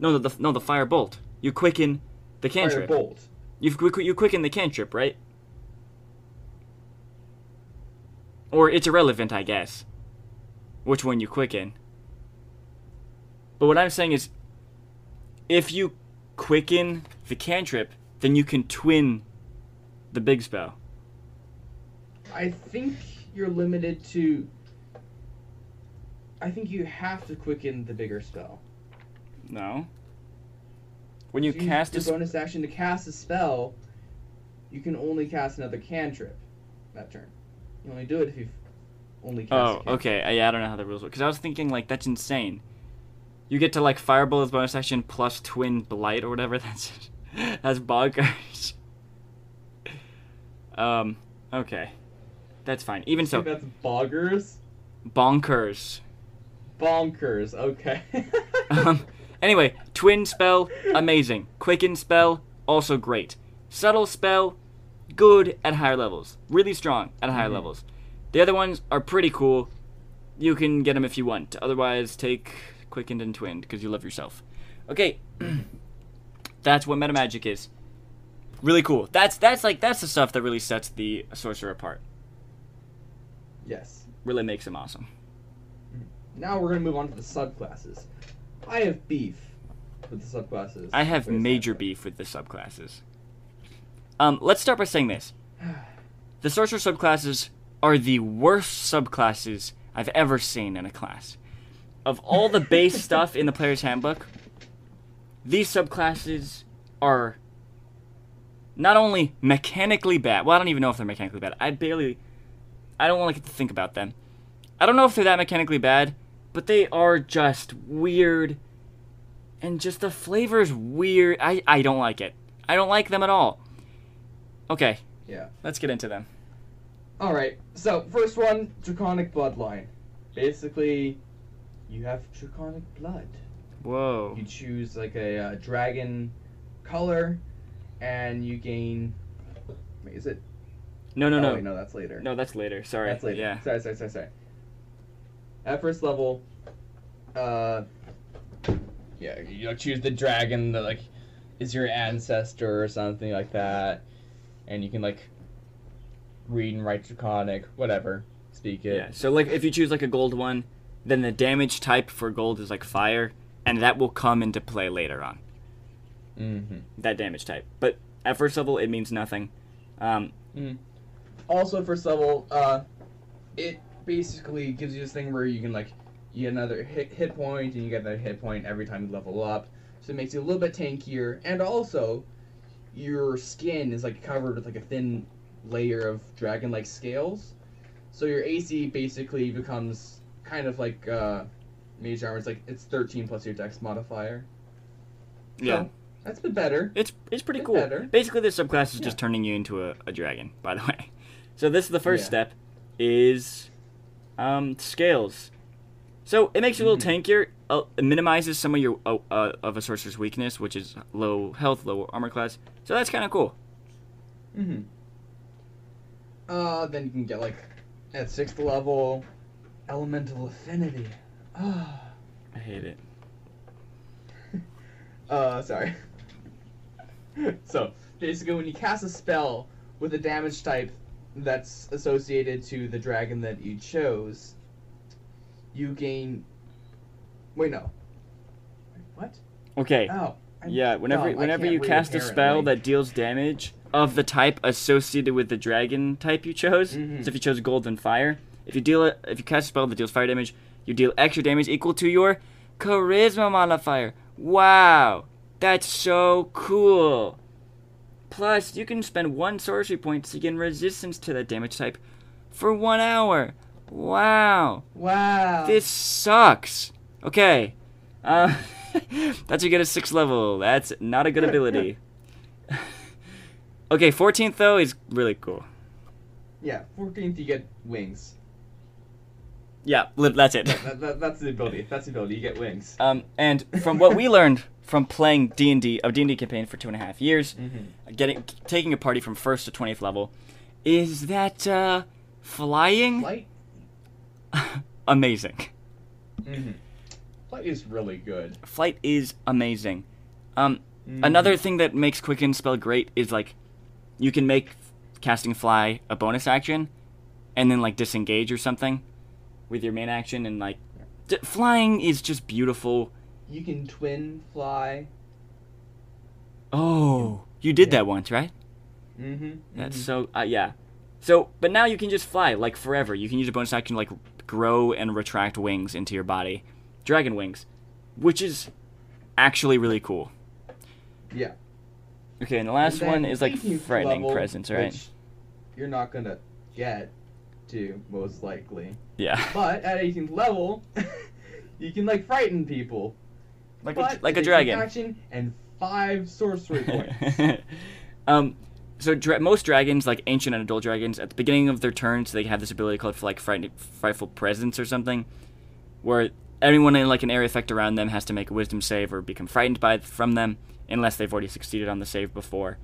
No, the, the no the firebolt. You quicken the cantrip. Firebolt. You you quicken the cantrip, right? Or it's irrelevant, I guess. Which one you quicken. But what I'm saying is, if you quicken the cantrip, then you can twin the big spell. I think you're limited to. I think you have to quicken the bigger spell. No. When you If use cast a bonus action to cast a spell, you can only cast another cantrip that turn. You only do it if you've only cast. Oh, okay. Uh, Yeah, I don't know how the rules work. Because I was thinking, like, that's insane. You get to, like, Fireball as bonus action plus Twin Blight or whatever. That's that's bonkers. um, okay. That's fine. Even so, that's boggers. bonkers. Bonkers. Okay. Um, anyway, Twin Spell, amazing. Quicken Spell, also great. Subtle Spell, good at higher levels. Really strong at higher Mhm. levels. The other ones are pretty cool. You can get them if you want. Otherwise, take Quickened and Twinned because you love yourself. Okay, that's what meta magic is. Really cool. That's that's like that's the stuff that really sets the sorcerer apart. yes. Really makes him awesome. Now we're gonna move on to the subclasses. I have beef. with the subclasses. I have major beef with the subclasses. Um, let's start by saying this. The sorcerer subclasses are the worst subclasses I've ever seen in a class. Of all the base stuff in the player's handbook, these subclasses are not only mechanically bad. Well, I don't even know if they're mechanically bad. I barely I don't want to think about them. I don't know if they're that mechanically bad, but they are just weird and just the flavor's weird. I, I don't like it. I don't like them at all. Okay, Yeah. let's get into them. All right. So first one, draconic bloodline. Basically, you have draconic blood. Whoa. You choose like a uh, dragon color, and you gain. Wait, is it? No, no, oh, no. Wait, no, that's later. No, that's later. Sorry. That's later. Yeah. Sorry, sorry, sorry, sorry. At first level, uh, yeah, you choose the dragon that like is your ancestor or something like that, and you can like read and write draconic, whatever, speak it. Yeah. So like if you choose like a gold one, then the damage type for gold is like fire, and that will come into play later on. Mm-hmm. That damage type. But at first level it means nothing. Um, Also, first level, uh, it basically gives you this thing where you can like you get another hit hit point, and you get that hit point every time you level up. So it makes you a little bit tankier, and also your skin is like covered with like a thin layer of dragon-like scales. So your AC basically becomes kind of like uh, mage armor. It's like it's 13 plus your dex modifier. yeah. So, that's bit better. It's it's pretty cool. better. Basically, this subclass is Yeah. just turning you into a, a dragon. By the way, so this is the first Yeah. step, is um, scales. So it makes you a little Mhm. tankier. Uh, it minimizes some of your uh, uh, of a sorcerer's weakness, which is low health, low armor class. So that's kind of cool. Mm-hmm. Uh, then you can get like at sixth level, elemental affinity. I hate it. uh, sorry. so basically, when you cast a spell with a damage type that's associated to the dragon that you chose, you gain. Wait, no. What? Okay. Oh. I'm Yeah. Whenever. I whenever you cast a spell that deals damage of the type associated with the dragon type you chose, Mhm. so if you chose gold fire, if you deal it, if you cast a spell that deals fire damage, you deal extra damage equal to your charisma modifier. Wow, that's so cool. Plus, you can spend one sorcery point to gain resistance to that damage type for one hour. Wow. Wow. This sucks. Okay. Uh, that's you get a sixth level. That's not a good ability. okay, 14th though is really cool. Yeah, 14th you get wings. Yeah, li- that's it. That, that, that's the ability. That's the ability. You get wings. Um, and from what we learned from playing D and D, a D and D campaign for two and a half years, Mm-hmm. getting taking a party from first to 20th level, is that uh, flying Flight. amazing. Mm-hmm. Flight is really good. Flight is amazing. Um, Mhm. Another thing that makes Quicken spell great is like you can make casting fly a bonus action, and then like disengage or something with your main action, and like d- flying is just beautiful. You can twin fly. Oh, you did Yeah. that once, right? Mm-hmm. That's so uh, yeah. So, but now you can just fly like forever. You can use a bonus action to like grow and retract wings into your body, dragon wings, which is actually really cool. Yeah. Okay, and the last And one is like frightening level, presence, right? which You're not gonna get most likely, Yeah, but at 18th level, you can like frighten people. like but a, like a dragon. Action and five sorcery points. um, so dra- most dragons, like ancient and adult dragons, at the beginning of their turns, they have this ability called like fright- frightful presence or something, where everyone in like an area effect around them has to make a wisdom save or become frightened by from them, unless they've already succeeded on the save before.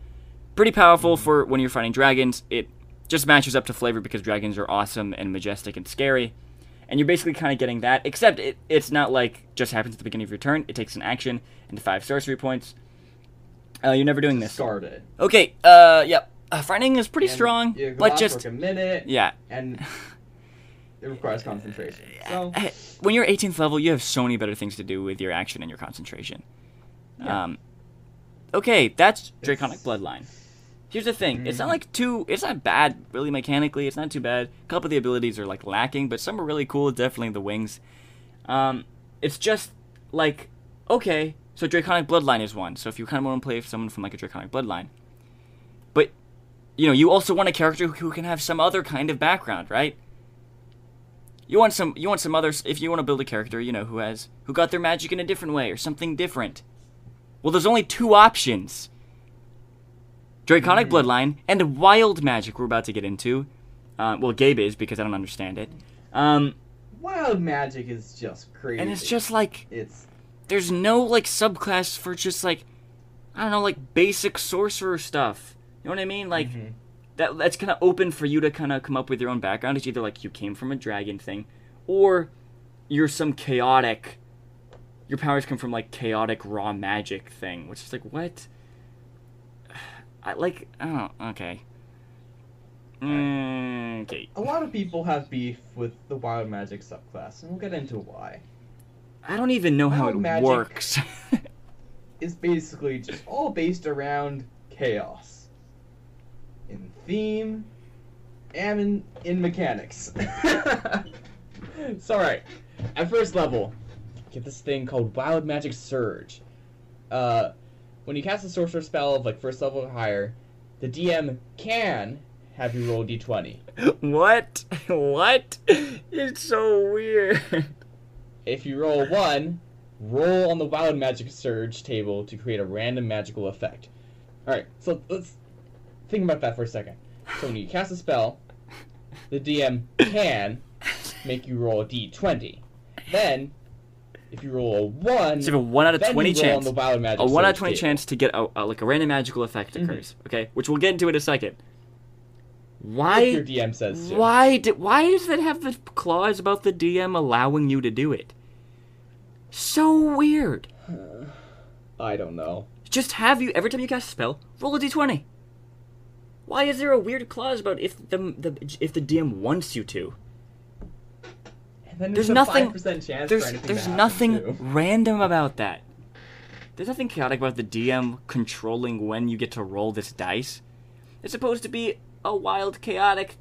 Pretty powerful for when you're fighting dragons. It just matches up to flavor because dragons are awesome and majestic and scary. And you're basically kind of getting that, except it, it's not like just happens at the beginning of your turn. It takes an action and five sorcery points. Uh, you're never doing this. Start it. Okay, uh, yep. Uh, frightening is pretty And strong, but just a minute, yeah. and it requires concentration. So When you're 18th level, you have so many better things to do with your action and your concentration. Yeah. Um, okay, that's Draconic It's- Bloodline. Here's the thing: it's not Mhm. like too. It's not bad, really. Mechanically, it's not too bad. A couple of the abilities are like lacking, but some are really cool. Definitely the wings. Um, it's just like okay, so Draconic Bloodline is one. So if you kind of want to play someone from like a Draconic Bloodline, but you know, you also want a character who can have some other kind of background, right? You want some you want some others if you want to build a character, you know, who has who got their magic in a different way or something different. Well, there's only two options. Draconic Bloodline and Wild Magic we're about to get into. Uh, well, Gabe is because I don't understand it. Um, Wild magic is just crazy. and it's just like it's there's no like subclass for just like I don't know like basic sorcerer stuff. You know what I mean? Like Mhm. that that's kind of open for you to kind of come up with your own background. It's either like you came from a dragon thing, or you're some chaotic. Your powers come from like chaotic raw magic thing, which is like what? I like. Oh, okay. Okay. a lot of people have beef with the wild magic subclass, and we'll get into why. I don't even know how it works. It's basically just all based around chaos. In theme and in, in mechanics. it's alright. At first level, get this thing called Wild Magic Surge. Uh, when you cast a sorcerer spell of like first level or higher, the DM can have you roll a d20. what? What? It's so weird. If you roll 1, roll on the Wild Magic Surge table to create a random magical effect. Alright, so let's think about that for a second. So when you cast a spell, the DM can make you roll a d20. Then, if you roll a 1, So you have a one out of twenty roll on chance. the Wild Magic a one out of twenty table. chance to get a, a like a random magical effect Mhm. occurs. Okay, which we'll get into in a second. If your DM says to. Why? Did, why does that have the clause about the DM allowing you to do it? So weird. I don't know. Just have you every time you cast a spell, roll a d20. Why is there a weird clause about if the, the if the DM wants you to? There's nothing- 5% chance There's there's nothing too. random about that. There's nothing chaotic about the DM controlling when you get to roll this dice. It's supposed to be a wild, chaotic,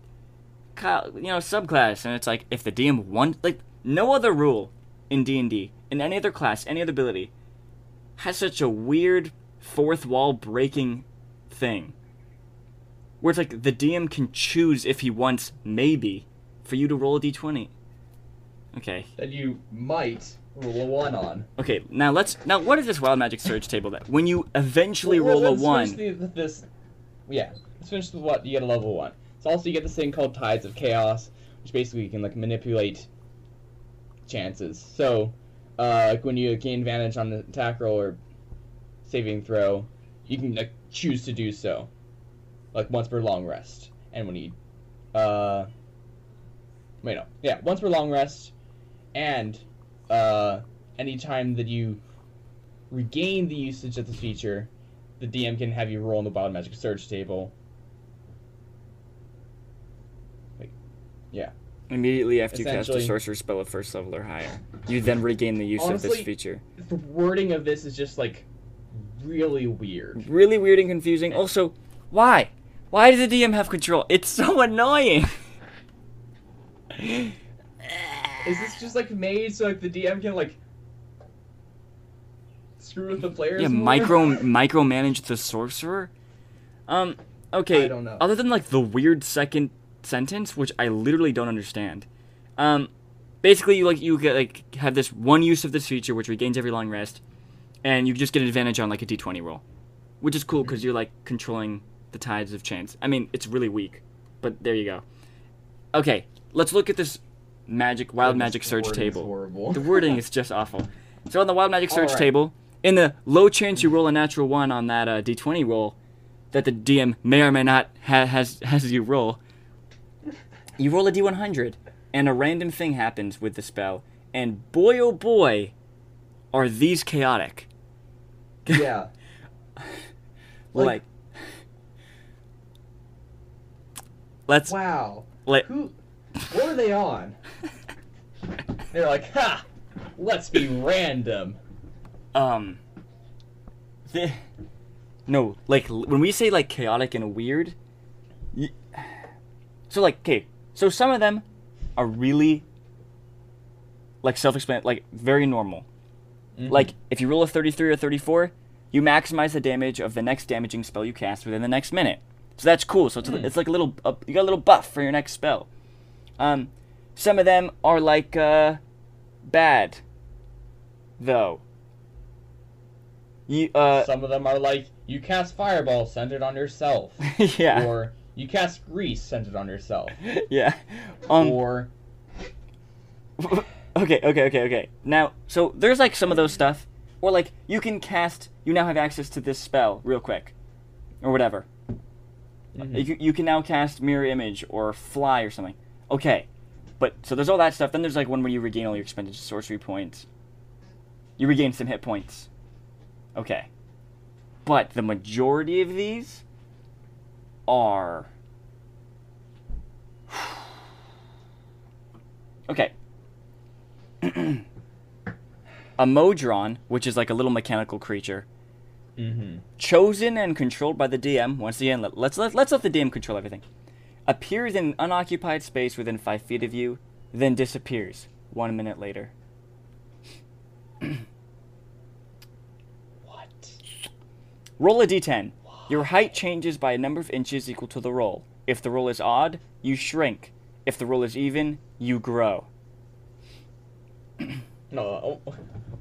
you know, subclass, and it's like if the DM wants, like no other rule in D and D, in any other class, any other ability, has such a weird fourth wall breaking thing. Where it's like the DM can choose if he wants, maybe, for you to roll a d20. Okay. That you might roll a 1 on. Okay, now let's now what is this wild magic surge table that when you eventually Well, roll a one the- this, yeah, let's finish with what you get a level one. So also you get this thing called Tides of Chaos, which basically you can like manipulate chances. So, uh, like when you gain advantage on the attack roll or saving throw, you can like choose to do so, like once per long rest. And when you, uh, wait no, yeah, once per long rest, and uh, anytime that you regain the usage of this feature, the DM can have you roll on the Wild Magic Surge table. Yeah. immediately after you cast a sorcerer spell at first level or higher. You then regain the use of this feature. The wording of this is just like really weird. Really weird and confusing. Also, why? Why does the DM have control? It's so annoying. Is this just like made so like the DM can like screw with the players? yeah, more? micro micromanage the sorcerer. Um. Okay. I don't know. Other than like the weird second sentence, which I literally don't understand. Um, basically, you like you get like have this one use of this feature, which regains every long rest, and you just get an advantage on like a d20 roll, which is cool because you're like controlling the tides of chance. I mean, it's really weak, but there you go. Okay, let's look at this magic wild magic surge table. The wording is just awful. So on the wild magic surge Alright. table, in the low chance you roll a natural one on that uh, d20 roll, that the DM may or may not ha- has has you roll, you roll a d100, and a random thing happens with the spell, and boy oh boy, are these chaotic. yeah. Like, Like- let's Wow. let Who? What are they on? They're like, ha! Let's be random. um. the, no, like when we say like chaotic and weird, y- so like okay, so some of them are really like self-explanatory, like very normal. Mhm. Like if you roll a 33 or 34, you maximize the damage of the next damaging spell you cast within the next minute. So that's cool. So it's, Mm. it's like a little uh, you got a little buff for your next spell. Um, some of them are like uh, bad, though. You uh some of them are like you cast fireball centered on yourself, yeah. Or you cast grease centered on yourself, yeah. Um or okay okay okay okay. Now so there's like some of those stuff. Or like you can cast you now have access to this spell real quick. Or whatever. Mhm. you, you can now cast mirror image or fly or something okay but so there's all that stuff then there's like one where you regain all your expended sorcery points you regain some hit points okay but the majority of these are okay a modron which is like a little mechanical creature Mhm. chosen and controlled by the DM. Once again, let, let's let, let's let the DM control everything. Appears in an unoccupied space within five feet of you, then disappears one minute later. what? Roll a d10. Your height changes by a number of inches equal to the roll. If the roll is odd, you shrink. If the roll is even, you grow. No, uh,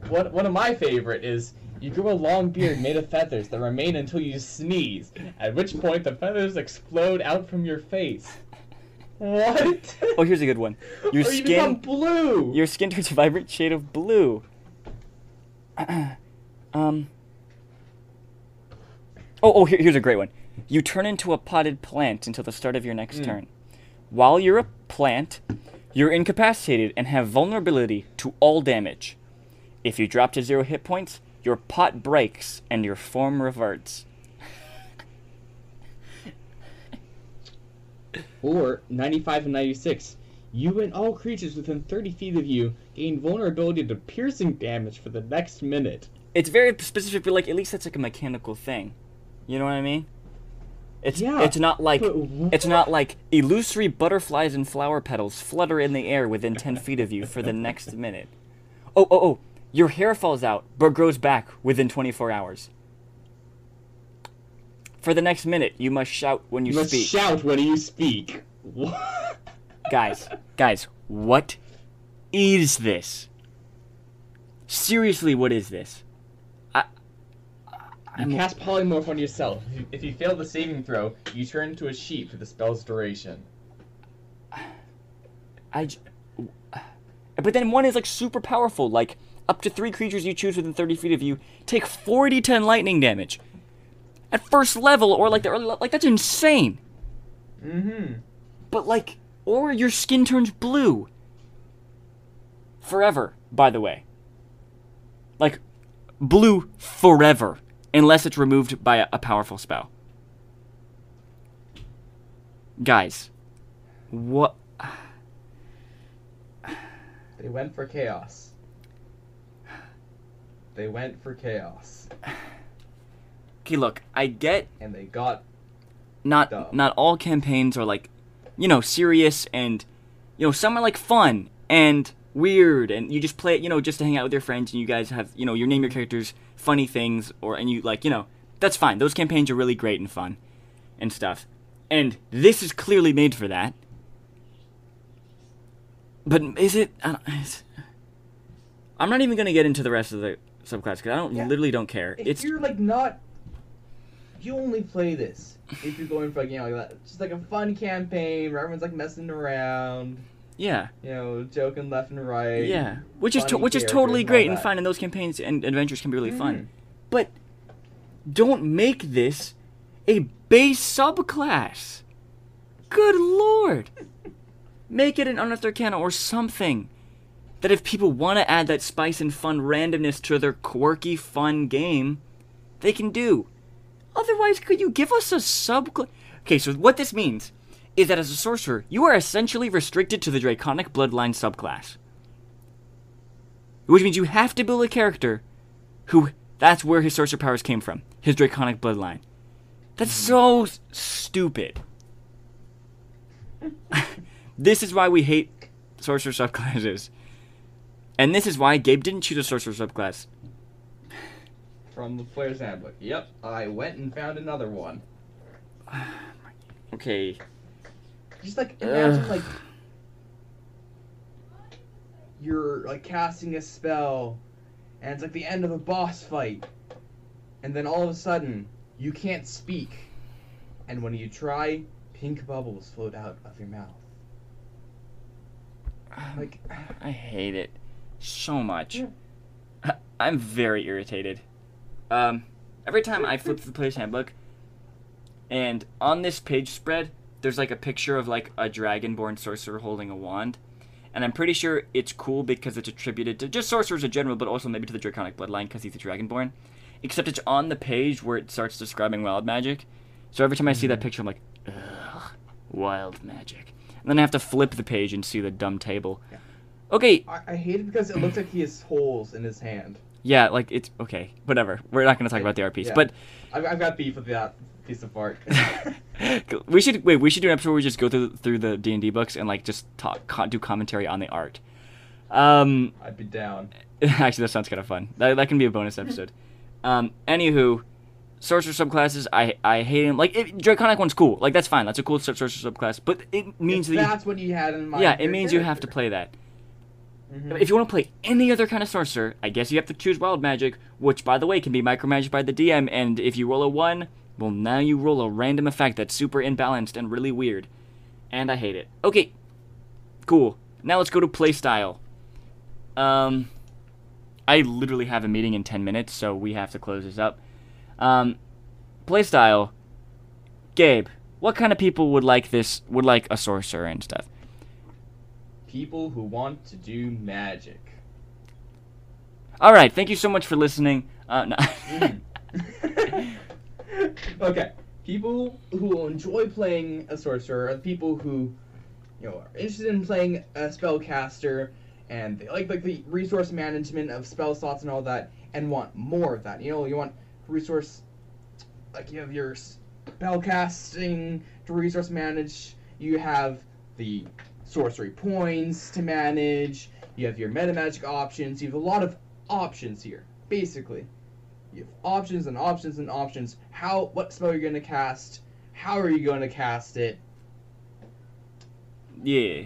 one one of my favorite is you grow a long beard made of feathers that remain until you sneeze, at which point the feathers explode out from your face. What? Oh, here's a good one. Your or you skin, blue. your skin turns a vibrant shade of blue. um. Oh, oh, here, here's a great one. You turn into a potted plant until the start of your next Mm. turn. While you're a plant, you're incapacitated and have vulnerability to all damage. If you drop to zero hit points, your pot breaks and your form reverts. Or 95 and 96. You and all creatures within 30 feet of you gain vulnerability to piercing damage for the next minute. It's very specific, but like at least that's like a mechanical thing. You know what I mean? It's Yeah, it's not like it's not like illusory butterflies and flower petals flutter in the air within ten feet of you for the next minute. Oh oh oh! Your hair falls out but grows back within twenty four hours. For the next minute, you must shout when you, You must speak. shout when you speak. What? guys, guys, what is this? Seriously, what is this? I, You cast polymorph on yourself. If you, if you fail the saving throw, you turn into a sheep for the spell's duration. I. j- But then one is like super powerful. Like up to three creatures you choose within 30 feet of you take 40 10 lightning damage at first level, or like the early le- like that's insane. Mm-hmm. But like, or your skin turns blue forever. By the way, like blue forever, unless it's removed by a, a powerful spell. Guys, what? They went for chaos. They went for chaos. Okay, look, I get And they got not Dumb. not all campaigns are like you know serious and you know some are like fun and weird and you just play it you know just to hang out with your friends and you guys have you know you name your characters funny things or and you like you know that's fine those campaigns are really great and fun and stuff and this is clearly made for that but is it I don't, is, i'm not even going to get into the rest of the subclass because i don't Yeah. literally don't care if it's you're like not you only play this if you're going for like, you know like that it's just like a fun campaign where everyone's like messing around yeah you know joking left and right Yeah, which is to- which is totally and great and fun, and those campaigns and adventures can be really Mhm. fun. But don't make this a base subclass. Good lord, make it an unearthed arcana or something that if people want to add that spice and fun randomness to their quirky fun game, they can do. Otherwise, could you give us a subclass? Okay, so what this means is that as a sorcerer, you are essentially restricted to the Draconic Bloodline subclass. Which means you have to build a character who That's where his sorcerer powers came from. His draconic bloodline. That's so stupid. this is why we hate sorcerer subclasses. And this is why Gabe didn't choose a sorcerer subclass. From the player's handbook. Yep, I went and found another one. Okay. Just like imagine Ugh. like you're like casting a spell and it's like the end of a boss fight. And then all of a sudden you can't speak. And when you try, pink bubbles float out of your mouth. Um, like I hate it so much. Yeah. I- I'm very irritated. Um, every time I flip through the player's handbook, and on this page spread, there's like a picture of like a dragonborn sorcerer holding a wand, and I'm pretty sure it's cool because it's attributed to just sorcerers in general, but also maybe to the draconic bloodline because he's a dragonborn. Except it's on the page where it starts describing wild magic. So every time I see that picture, I'm like, ugh, wild magic. And then I have to flip the page and see the dumb table. Yeah. Okay, I, I hate it because it looks like he has holes in his hand. yeah, like it's okay, whatever. We're not going to talk about the art piece, Yeah. but I've, I've got beef with that piece of art. we should wait. We should do an episode where we just go through through the D and D books and like just talk, do commentary on the art. Um, I'd be down. actually, that sounds kind of fun. That, that can be a bonus episode. Um, anywho, sorcerer subclasses, I I hate him. Like it, draconic one's cool. Like that's fine. That's a cool sorcerer subclass. But it means If that you, that's what you had in mind. yeah, it means you have to play that. Mhm. If you want to play any other kind of sorcerer, I guess you have to choose wild magic, which by the way can be micromanaged by the DM. And if you roll a one, well now you roll a random effect that's super imbalanced and really weird, and I hate it. Okay, cool. Now let's go to playstyle. Um, I literally have a meeting in ten minutes, so we have to close this up. Um, playstyle. Gabe, what kind of people would like this? Would like a sorcerer and stuff? People who want to do magic. All right, thank you so much for listening. Uh, no. Mhm. okay. People who enjoy playing a sorcerer are the people who, you know, are interested in playing a spellcaster and they like like the resource management of spell slots and all that and want more of that. You know, you want resource like you have your spellcasting to resource manage, you have the sorcery points to manage, you have your meta magic options, you have a lot of options here, basically. You have options and options and options. How what spell you're gonna cast, how are you gonna cast it? yeah.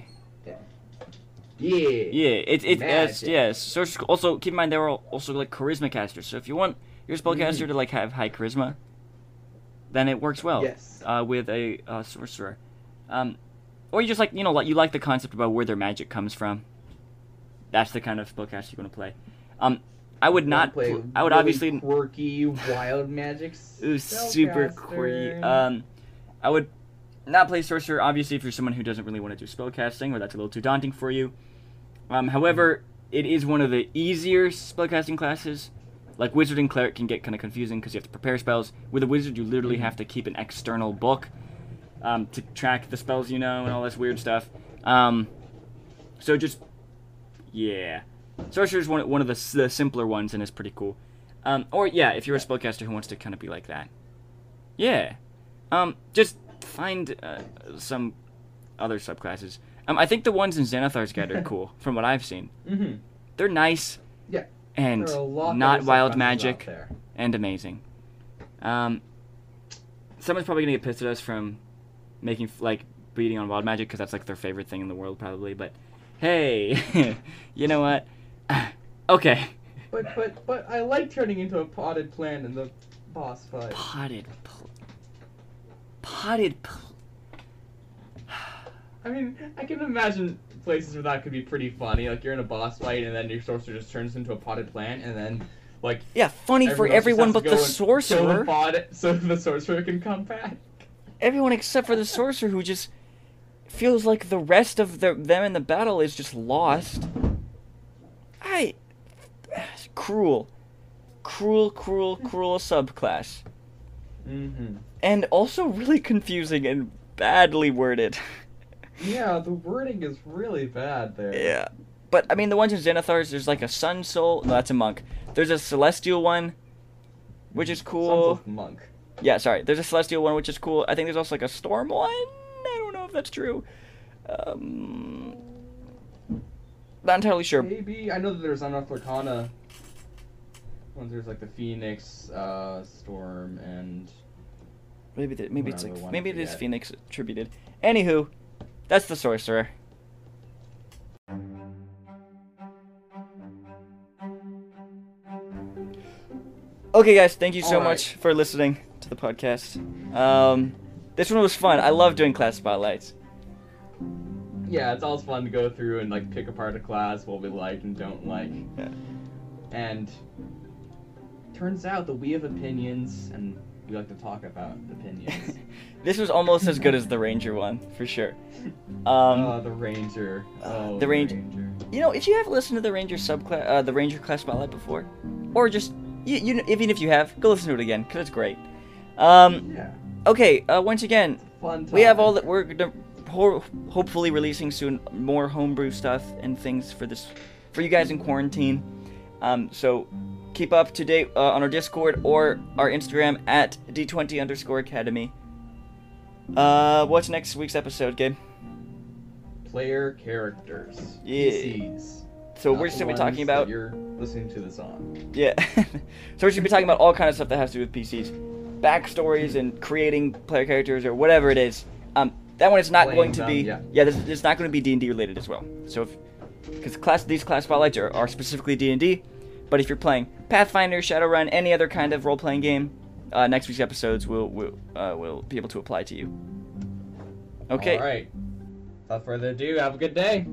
Yeah. Yeah, it's it's it's yes. Sorcerers also keep in mind they're al- also like charisma casters. So if you want your spellcaster to like have high charisma, then it works well Yes. uh, with a uh, sorcerer. Um, or you just like you know like you like the concept about where their magic comes from. That's the kind of spellcaster you want to play. Um, I would not. play. pl- I would really obviously quirky wild magic. it was super quirky. Um, I would not play sorcerer. Obviously, if you're someone who doesn't really want to do spellcasting, or that's a little too daunting for you. Um, however, it is one of the easier spellcasting classes. Like wizard and cleric can get kind of confusing because you have to prepare spells. With a wizard, you literally have to keep an external book um, to track the spells you know and all this weird stuff. Um, so just yeah, sorcerer is one one of the, the simpler ones and is pretty cool. Um, or yeah, if you're a spellcaster who wants to kind of be like that, yeah. Um, just find uh, some other subclasses. Um, I think the ones in Xanathar's Guide are cool from what I've seen. Mm-hmm. They're nice. Yeah. And There are a lot not wild magic and amazing. Um, someone's probably gonna get pissed at us from making like beating on wild magic because that's like their favorite thing in the world probably. But hey, you know what? okay, But but but I like turning into a potted plant in the boss fight. potted, pl- potted. Pl- I mean, I can imagine places where that could be pretty funny. Like you're in a boss fight, and then your sorcerer just turns into a potted plant, and then like yeah, funny for everyone but the sorcerer. the pot so the sorcerer can come back. Everyone except for the sorcerer who just feels like the rest of the, them in the battle is just lost. I cruel, cruel, cruel, cruel subclass, Mm-hmm. and also really confusing and badly worded. Yeah, the wording is really bad there. yeah, but I mean the ones in Xanathar's, there's like a sun soul. No, that's a monk. There's a celestial one, which is cool. Monk. Yeah, sorry. There's a celestial one, which is cool. I think there's also like a storm one. I don't know if that's true. Um, not entirely sure. Maybe I know that there's Unearthed Arcana. Ones there's like the Phoenix, uh, Storm, and Maybe the, maybe it's like maybe it is. Phoenix attributed. Anywho, that's the sorcerer. Okay, guys, thank you so right. much for listening to the podcast. Um, this one was fun. I love doing class spotlights. yeah, it's always fun to go through and like pick apart a class, what we like and don't like. Yeah. And turns out that we have opinions, and we like to talk about opinions. this was almost as good as the Ranger one, for sure. Oh, Um, the Ranger. Oh, the Ranger. you know, if you have listened to the Ranger subclass, uh, the Ranger class spotlight before, or just you, you, know, even if you have, go listen to it again because it's great. Um, Yeah. okay, uh, once again, we have all that we're gonna ho- hopefully releasing soon more homebrew stuff and things for this for you guys in quarantine. Um, so keep up to date uh, on our Discord or our Instagram at d20 underscore academy. Uh, what's next week's episode, Gabe? player characters. Yeah. PCs. So Not we're just gonna be talking about you're listening to this on. Yeah. so we're gonna be talking about all kind of stuff that has to do with PCs, backstories and creating player characters or whatever it is. Um, that one is not going to them, be. yeah. Yeah, this, it's not going to be D and D related as well. So if because class these class spotlights are, are specifically D and D, but if you're playing Pathfinder, Shadowrun, any other kind of role playing game, uh, next week's episodes will will uh, will be able to apply to you. Okay. All right. Without further ado, have a good day.